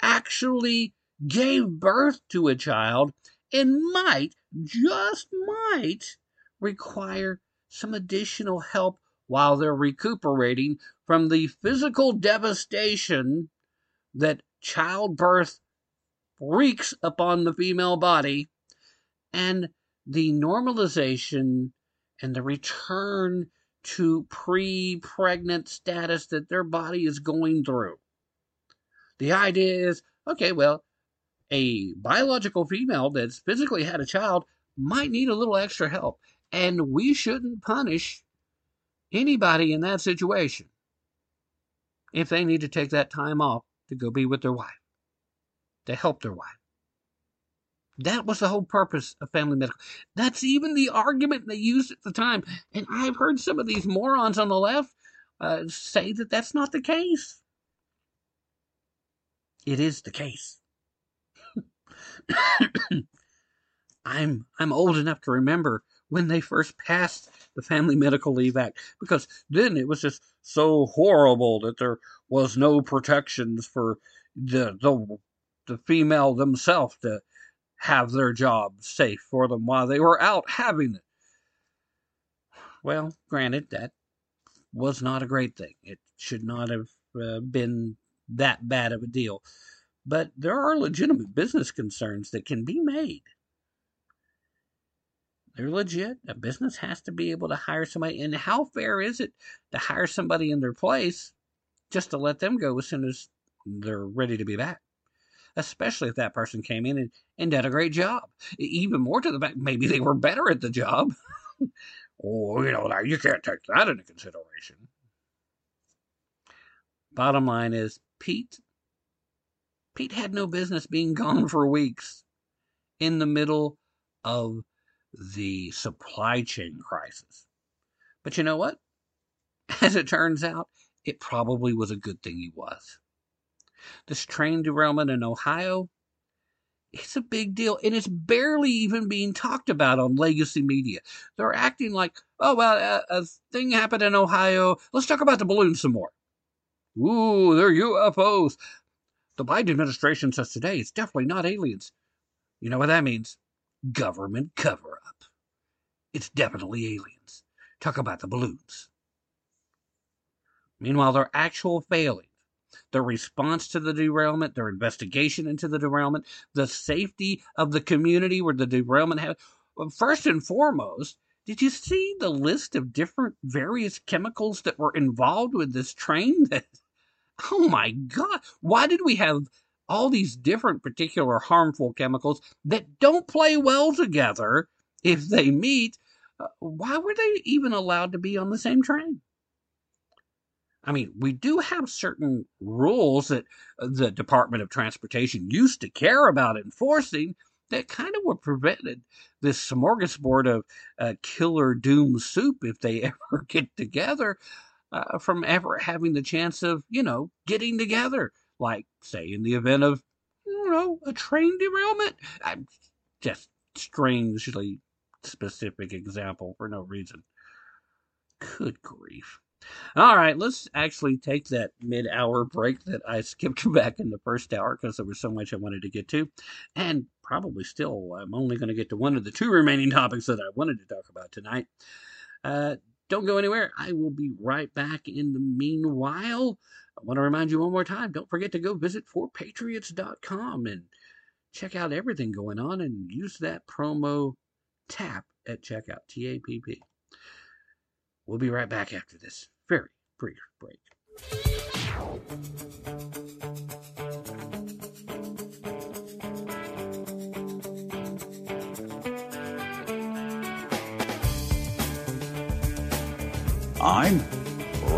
actually gave birth to a child and might just might require some additional help while they're recuperating from the physical devastation that childbirth wreaks upon the female body and the normalization and the return to pre pregnant status that their body is going through. The idea is okay, well, a biological female that's physically had a child might need a little extra help, and we shouldn't punish anybody in that situation if they need to take that time off to go be with their wife, to help their wife. That was the whole purpose of family medical. That's even the argument they used at the time. And I've heard some of these morons on the left uh, say that that's not the case. It is the case. I'm I'm old enough to remember when they first passed the Family Medical Leave Act because then it was just so horrible that there was no protections for the the, the female themselves to have their job safe for them while they were out having it. Well, granted, that was not a great thing. It should not have uh, been that bad of a deal. But there are legitimate business concerns that can be made. They're legit. A business has to be able to hire somebody. And how fair is it to hire somebody in their place just to let them go as soon as they're ready to be back? especially if that person came in and, and did a great job. Even more to the fact, maybe they were better at the job. or, you know, now you can't take that into consideration. Bottom line is Pete Pete had no business being gone for weeks in the middle of the supply chain crisis. But you know what? As it turns out, it probably was a good thing he was. This train derailment in Ohio, it's a big deal, and it's barely even being talked about on legacy media. They're acting like, oh, well, a, a thing happened in Ohio. Let's talk about the balloon some more. Ooh, they're UFOs. The Biden administration says today it's definitely not aliens. You know what that means? Government cover up. It's definitely aliens. Talk about the balloons. Meanwhile, their actual failing their response to the derailment, their investigation into the derailment, the safety of the community where the derailment happened. First and foremost, did you see the list of different various chemicals that were involved with this train? That, oh my God, why did we have all these different particular harmful chemicals that don't play well together if they meet? Uh, why were they even allowed to be on the same train? I mean, we do have certain rules that uh, the Department of Transportation used to care about enforcing that kind of would prevented this smorgasbord of uh, killer doom soup if they ever get together uh, from ever having the chance of, you know, getting together. Like, say, in the event of, you know, a train derailment. I'm just strangely specific example for no reason. Good grief. All right, let's actually take that mid hour break that I skipped back in the first hour because there was so much I wanted to get to. And probably still, I'm only going to get to one of the two remaining topics that I wanted to talk about tonight. Uh, don't go anywhere. I will be right back in the meanwhile. I want to remind you one more time don't forget to go visit 4patriots.com and check out everything going on and use that promo TAPP at checkout. T A P P. We'll be right back after this very brief break. I'm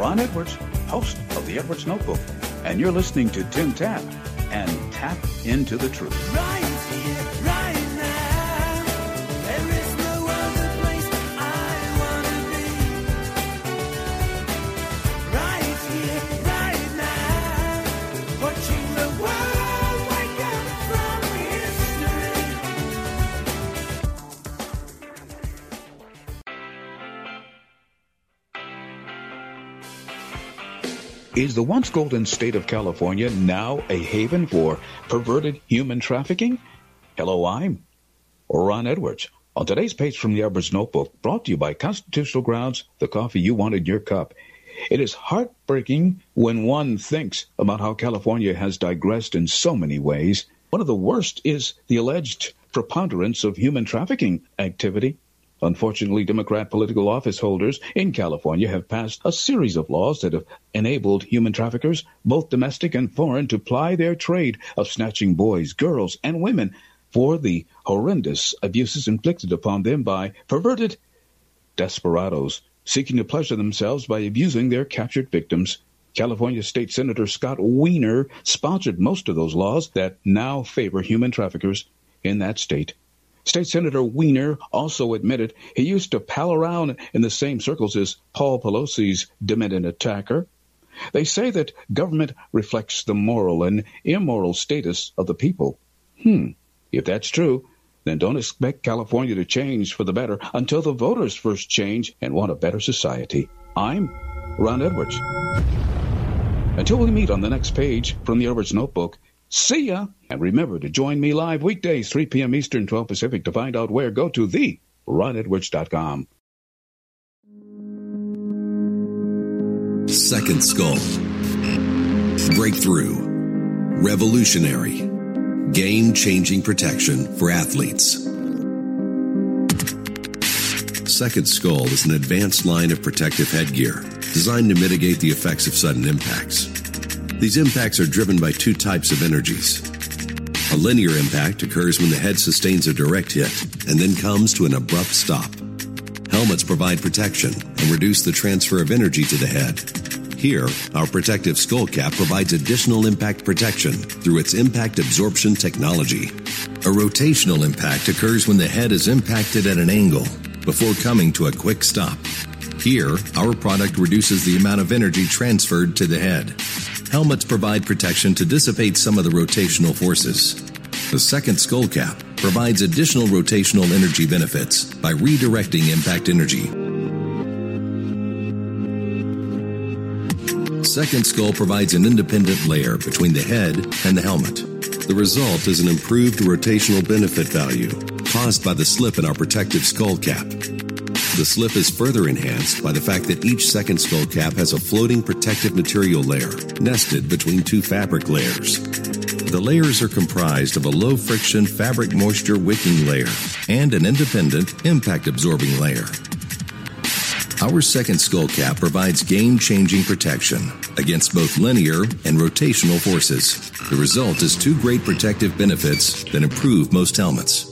Ron Edwards, host of the Edwards Notebook, and you're listening to Tim Tapp and Tapp Into the Truth. Right. Is the once golden state of California now a haven for perverted human trafficking? Hello, I'm Ron Edwards, On today's page from the Edwards Notebook, brought to you by Constitutional Grounds, the coffee you want in your cup. It is heartbreaking when one thinks about how California has digressed in so many ways. One of the worst is the alleged preponderance of human trafficking activity. Unfortunately, Democrat political office holders in California have passed a series of laws that have enabled human traffickers, both domestic and foreign, to ply their trade of snatching boys, girls, and women for the horrendous abuses inflicted upon them by perverted desperados seeking to pleasure themselves by abusing their captured victims. California State Senator Scott Wiener sponsored most of those laws that now favor human traffickers in that state. State Senator Wiener also admitted he used to pal around in the same circles as Paul Pelosi's demented attacker. They say that government reflects the moral and immoral status of the people. Hmm. If that's true, then don't expect California to change for the better until the voters first change and want a better society. I'm Ron Edwards. Until we meet on the next page from the Edwards Notebook, see ya! And remember to join me live weekdays, 3 p.m. Eastern, 12 Pacific. To find out where, go to the ronedwards.com. Second Skull. Breakthrough. Revolutionary game changing protection for athletes. Second Skull is an advanced line of protective headgear designed to mitigate the effects of sudden impacts. These impacts are driven by two types of energies. A linear impact occurs when the head sustains a direct hit and then comes to an abrupt stop. Helmets provide protection and reduce the transfer of energy to the head, here, our protective skull cap provides additional impact protection through its impact absorption technology. A rotational impact occurs when the head is impacted at an angle before coming to a quick stop. Here, our product reduces the amount of energy transferred to the head. Helmets provide protection to dissipate some of the rotational forces. The second skull cap provides additional rotational energy benefits by redirecting impact energy Second Skull provides an independent layer between the head and the helmet. The result is an improved rotational benefit value caused by the slip in our protective skull cap. The slip is further enhanced by the fact that each second skull cap has a floating protective material layer nested between two fabric layers. The layers are comprised of a low friction fabric moisture wicking layer and an independent impact absorbing layer. Our second skull cap provides game changing protection against both linear and rotational forces. The result is two great protective benefits that improve most helmets.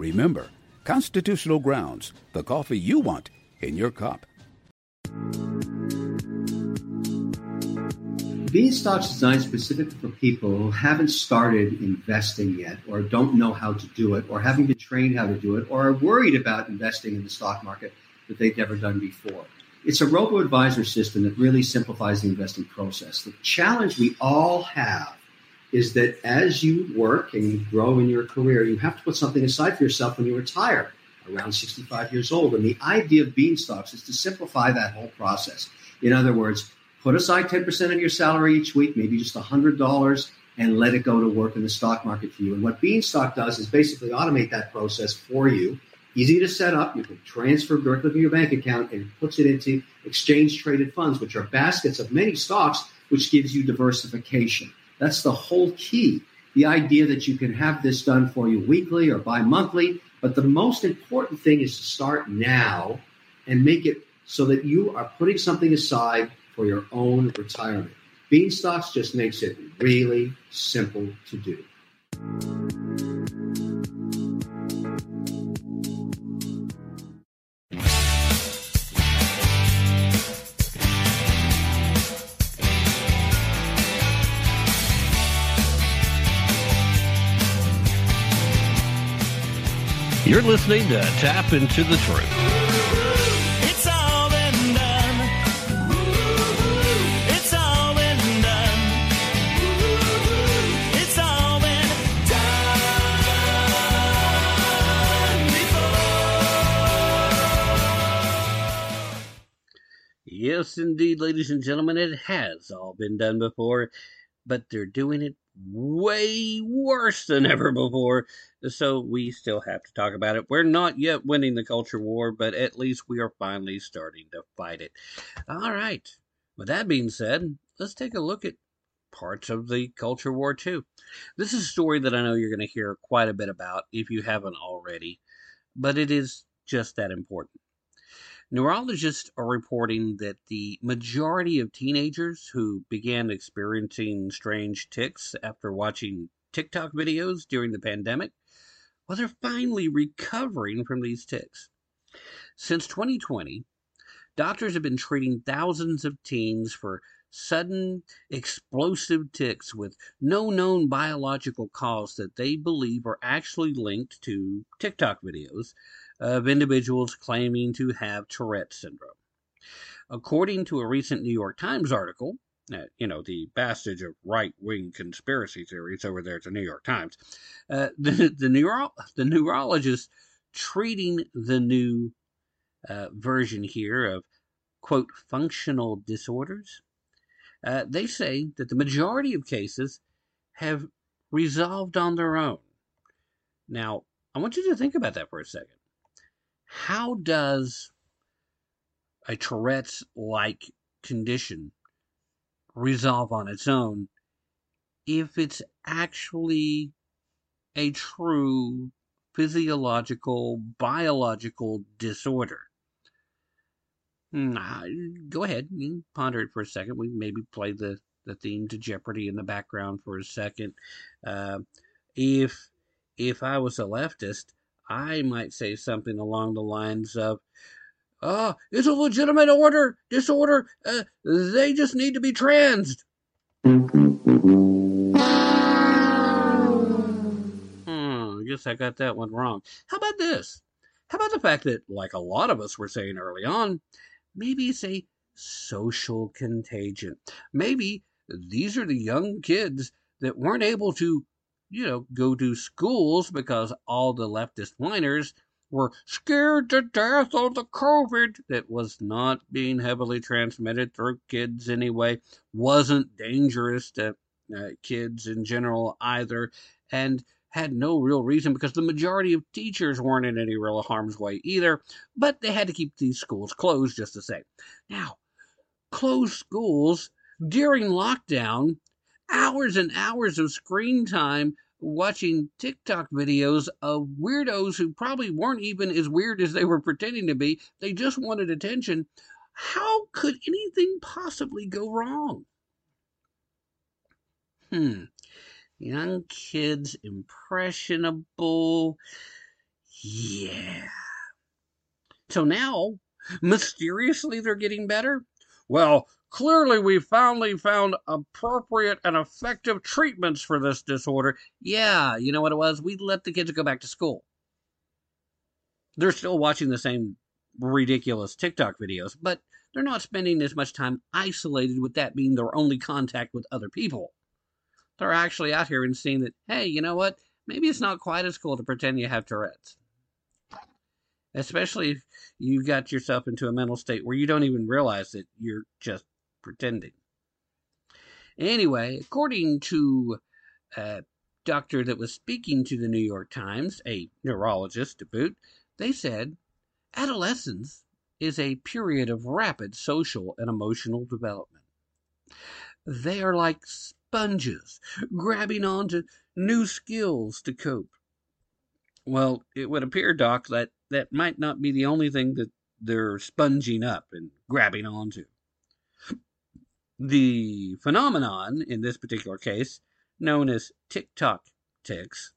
Remember, Constitutional Grounds, the coffee you want in your cup. Beanstox designed specifically for people who haven't started investing yet, or don't know how to do it, or haven't been trained how to do it, or are worried about investing in the stock market that they've never done before. It's a robo advisor system that really simplifies the investing process. The challenge we all have is that as you work and you grow in your career, you have to put something aside for yourself when you retire around 65 years old. And the idea of Beanstox is to simplify that whole process. In other words, put aside 10% of your salary each week, maybe just $100, and let it go to work in the stock market for you. And what Beanstox does is basically automate that process for you. Easy to set up. You can transfer directly from your bank account and puts it into exchange traded funds, which are baskets of many stocks, which gives you diversification. That's the whole key. The idea that you can have this done for you weekly or bi monthly. But the most important thing is to start now and make it so that you are putting something aside for your own retirement. Beanstox just makes it really simple to do. You're listening to Tapp Into the Truth. It's all been done. It's all been done. It's all been done before. Yes, indeed, ladies and gentlemen, it has all been done before, but they're doing it way worse than ever before. So we still have to talk about it. We're not yet winning the culture war, but at least we are finally starting to fight it. All right. With that being said, let's take a look at parts of the culture war too. This is a story that I know you're going to hear quite a bit about if you haven't already, but it is just that important. Neurologists are reporting that the majority of teenagers who began experiencing strange tics after watching TikTok videos during the pandemic, well, they're finally recovering from these tics. Since 2020, doctors have been treating thousands of teens for sudden explosive tics with no known biological cause that they believe are actually linked to TikTok videos of individuals claiming to have Tourette syndrome. According to a recent New York Times article, uh, you know, the bastage of right wing conspiracy theories over there at the New York Times, uh, the, the, neuro- the neurologist treating the new uh, version here of, quote, functional disorders, uh, they say that the majority of cases have resolved on their own. Now, I want you to think about that for a second how does a Tourette's like condition resolve on its own if it's actually a true physiological, biological disorder? Nah, go ahead and ponder it for a second. We maybe play the, the theme to Jeopardy in the background for a second. Uh, if if I was a leftist, I might say something along the lines of, "Ah, it's a legitimate order disorder. Uh, they just need to be transed." Hmm, I guess I got that one wrong. How about this? How about the fact that, like a lot of us were saying early on, maybe it's a social contagion. Maybe these are the young kids that weren't able to you know, go to schools because all the leftist whiners were scared to death of the COVID that was not being heavily transmitted through kids anyway, wasn't dangerous to uh, kids in general either, and had no real reason because the majority of teachers weren't in any real harm's way either, but they had to keep these schools closed just the same. Now, closed schools during lockdown hours and hours of screen time watching TikTok videos of weirdos who probably weren't even as weird as they were pretending to be. They just wanted attention. How could anything possibly go wrong? Hmm. Young kids, impressionable. Yeah. So now, mysteriously, they're getting better? Well, Clearly, we finally found appropriate and effective treatments for this disorder. Yeah, you know what it was? We let the kids go back to school. They're still watching the same ridiculous TikTok videos, but they're not spending as much time isolated with that being their only contact with other people. They're actually out here and seeing that, hey, you know what? Maybe it's not quite as cool to pretend you have Tourette's especially if you got yourself into a mental state where you don't even realize that you're just pretending. Anyway, according to a doctor that was speaking to the New York Times, a neurologist to boot, they said adolescence is a period of rapid social and emotional development. They are like sponges, grabbing onto new skills to cope. Well, it would appear, Doc, that that might not be the only thing that they're sponging up and grabbing onto. The phenomenon, in this particular case, known as TikTok tics,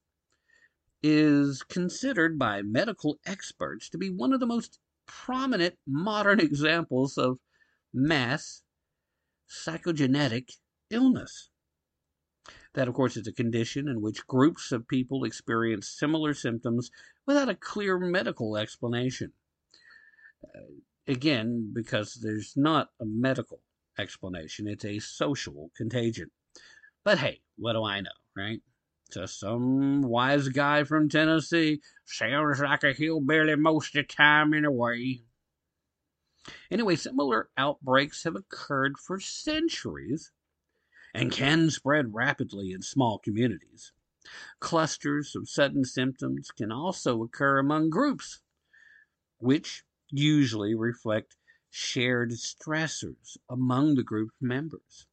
is considered by medical experts to be one of the most prominent modern examples of mass psychogenetic illness. That, of course, is a condition in which groups of people experience similar symptoms without a clear medical explanation. Uh, again, because there's not a medical explanation, it's a social contagion. But hey, what do I know, right? Just some wise guy from Tennessee. Sounds like a hillbilly most of the time, anyway. Anyway, similar outbreaks have occurred for centuries and can spread rapidly in small communities. Clusters of sudden symptoms can also occur among groups, which usually reflect shared stressors among the group's members.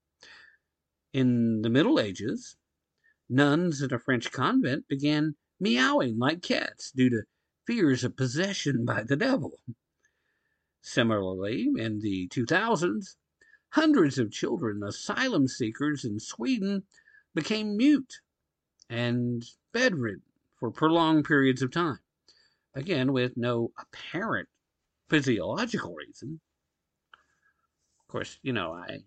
In the Middle Ages, nuns in a French convent began meowing like cats due to fears of possession by the devil. Similarly, in the 2000s, hundreds of children asylum seekers in Sweden became mute and bedridden for prolonged periods of time, again with no apparent physiological reason. Course, you know, I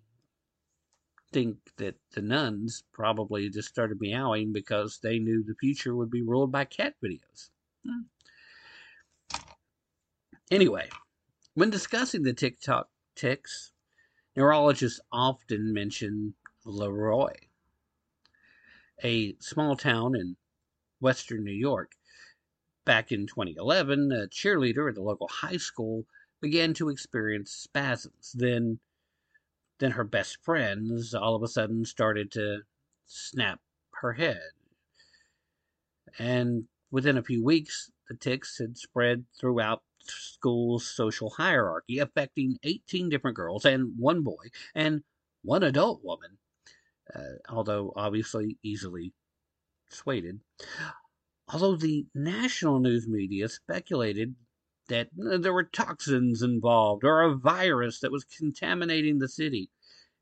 think that the nuns probably just started meowing because they knew the future would be ruled by cat videos. Hmm. Anyway, when discussing the TikTok tics, neurologists often mention Le Roy, a small town in western New York. Back in 2011, a cheerleader at the local high school began to experience spasms. Then, then her best friends all of a sudden started to snap her head. And within a few weeks, the tics had spread throughout school's social hierarchy, affecting 18 different girls and one boy and one adult woman, uh, although obviously easily swayed. Although the national news media speculated that uh, there were toxins involved or a virus that was contaminating the city,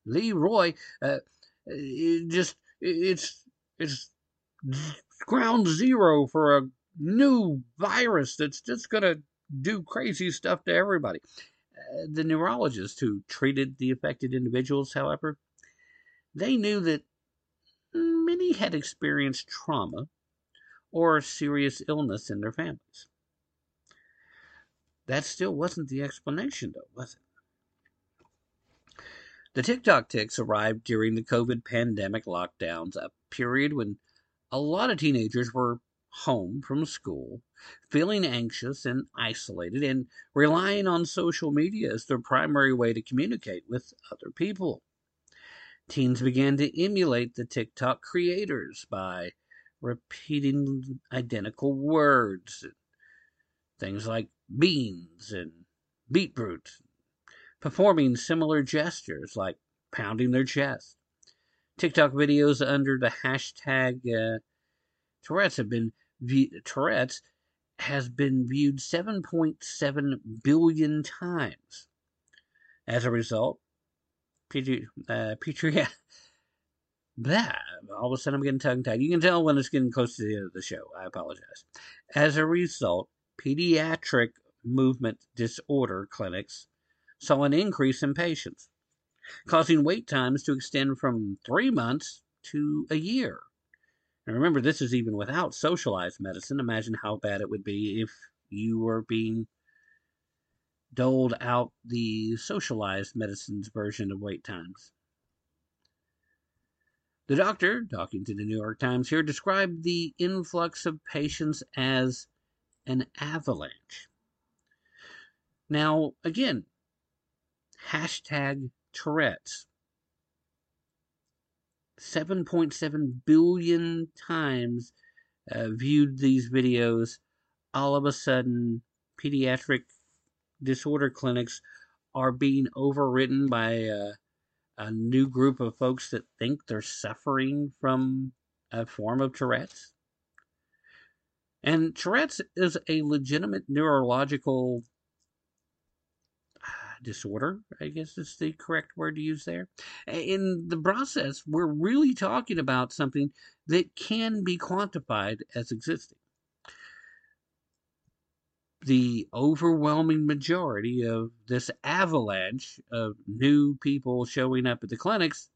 Le Roy uh, it just it's it's ground zero for a new virus that's just going to do crazy stuff to everybody. Uh, the neurologists who treated the affected individuals, however, they knew that many had experienced trauma or serious illness in their families. That still wasn't the explanation, though, was it? The TikTok tics arrived during the COVID pandemic lockdowns, a period when a lot of teenagers were home from school, feeling anxious and isolated, and relying on social media as their primary way to communicate with other people. Teens began to emulate the TikTok creators by repeating identical words, things like beans and beetroot, performing similar gestures like pounding their chest. TikTok videos under the hashtag uh, Tourette's have been Tourette's has been viewed 7.7 billion times. As a result, Petri, uh, Petri, that all of a sudden I'm getting tongue tied. You can tell when it's getting close to the end of the show. I apologize. As a result, pediatric movement disorder clinics saw an increase in patients, causing wait times to extend from three months to a year. And remember, this is even without socialized medicine. Imagine how bad it would be if you were being doled out the socialized medicine's version of wait times. The doctor, talking to the New York Times here, described the influx of patients as an avalanche. Now, again, hashtag Tourette's. 7.7 billion times uh, viewed these videos. All of a sudden, pediatric disorder clinics are being overwritten by uh, a new group of folks that think they're suffering from a form of Tourette's. And Tourette's is a legitimate neurological uh, disorder, I guess is the correct word to use there. In the process, we're really talking about something that can be quantified as existing. The overwhelming majority of this avalanche of new people showing up at the clinics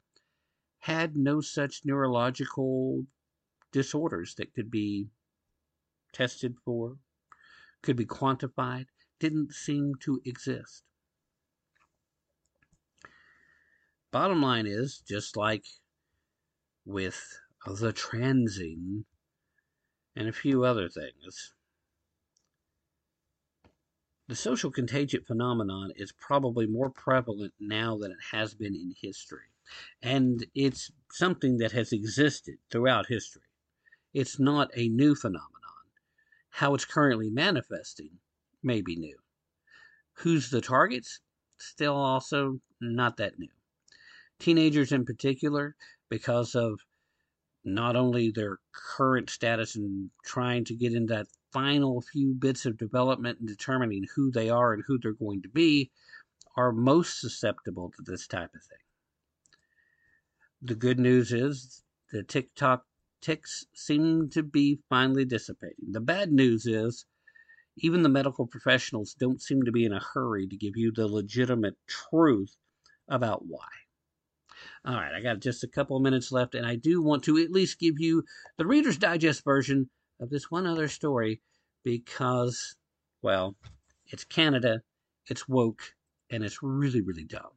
had no such neurological disorders that could be tested for, could be quantified, didn't seem to exist. Bottom line is, just like with the transing and a few other things, the social contagion phenomenon is probably more prevalent now than it has been in history. And it's something that has existed throughout history. It's not a new phenomenon. How it's currently manifesting may be new. Who's the targets? Still also not that new. Teenagers in particular, because of not only their current status and trying to get in that final few bits of development and determining who they are and who they're going to be, are most susceptible to this type of thing. The good news is the TikTok tics seem to be finally dissipating. The bad news is even the medical professionals don't seem to be in a hurry to give you the legitimate truth about why. All right, I got just a couple of minutes left, and I do want to at least give you the Reader's Digest version of this one other story because, well, it's Canada, it's woke, and it's really, really dumb.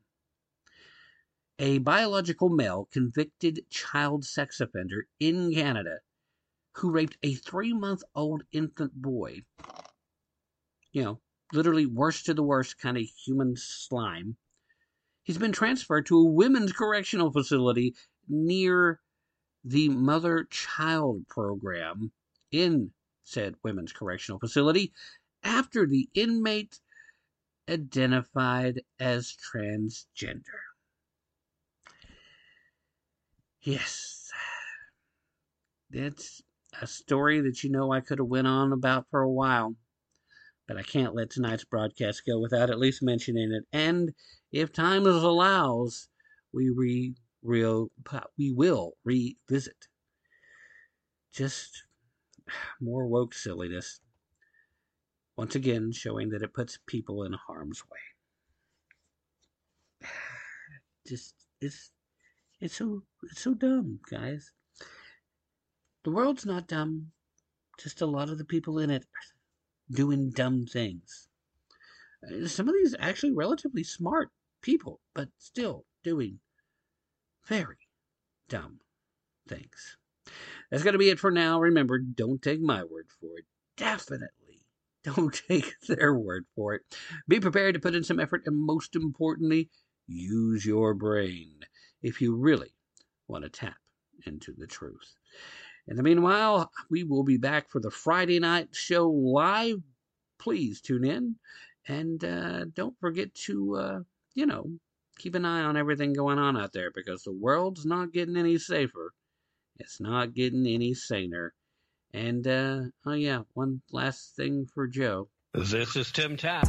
A biological male convicted child sex offender in Canada who raped a three month old infant boy, you know, literally worst to the worst kind of human slime, he's been transferred to a women's correctional facility near the mother child program in said women's correctional facility after the inmate identified as transgender. Yes, it's a story that you know I could have went on about for a while, but I can't let tonight's broadcast go without at least mentioning it. And if time allows, we re real we will revisit just more woke silliness. Once again, showing that it puts people in harm's way. Just it's it's so it's so dumb, guys. The world's not dumb. Just a lot of the people in it doing dumb things. Some of these actually relatively smart people, but still doing very dumb things. That's going to be it for now. Remember, don't take my word for it. Definitely don't take their word for it. Be prepared to put in some effort, and most importantly, use your brain if you really want to tap into the truth. In the meanwhile, we will be back for the Friday night show live. Please tune in. And uh, don't forget to, uh, you know, keep an eye on everything going on out there because the world's not getting any safer. It's not getting any saner. And, uh, oh yeah, one last thing for Joe. This is Tim Tapp.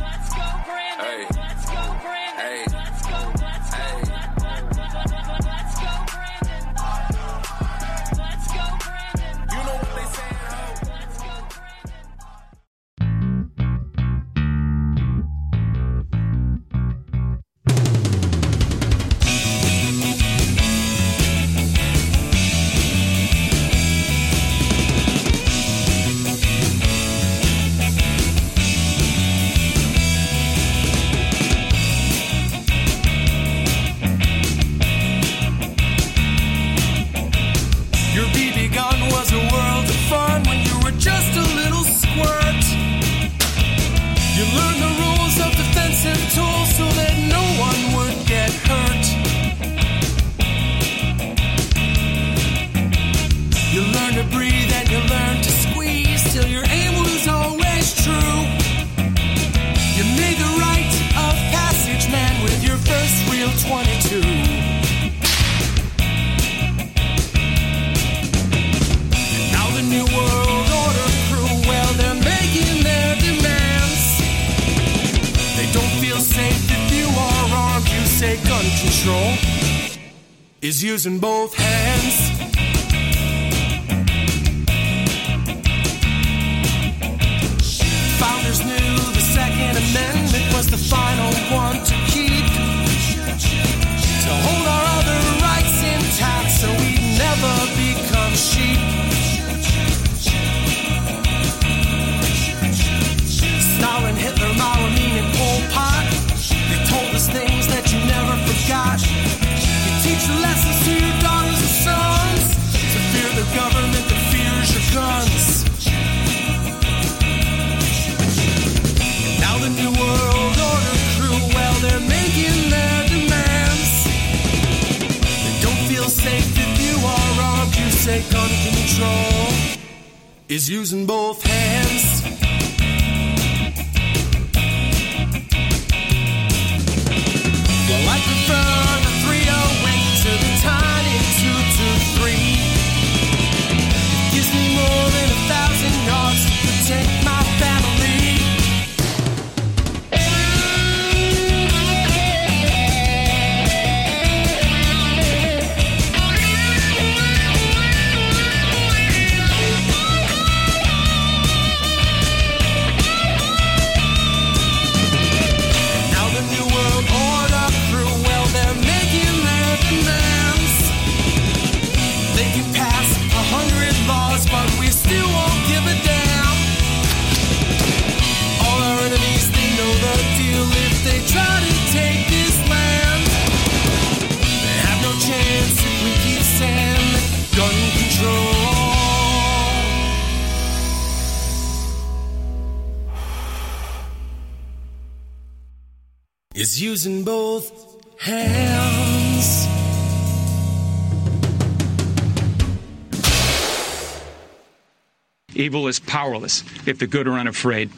Evil is powerless if the good are unafraid.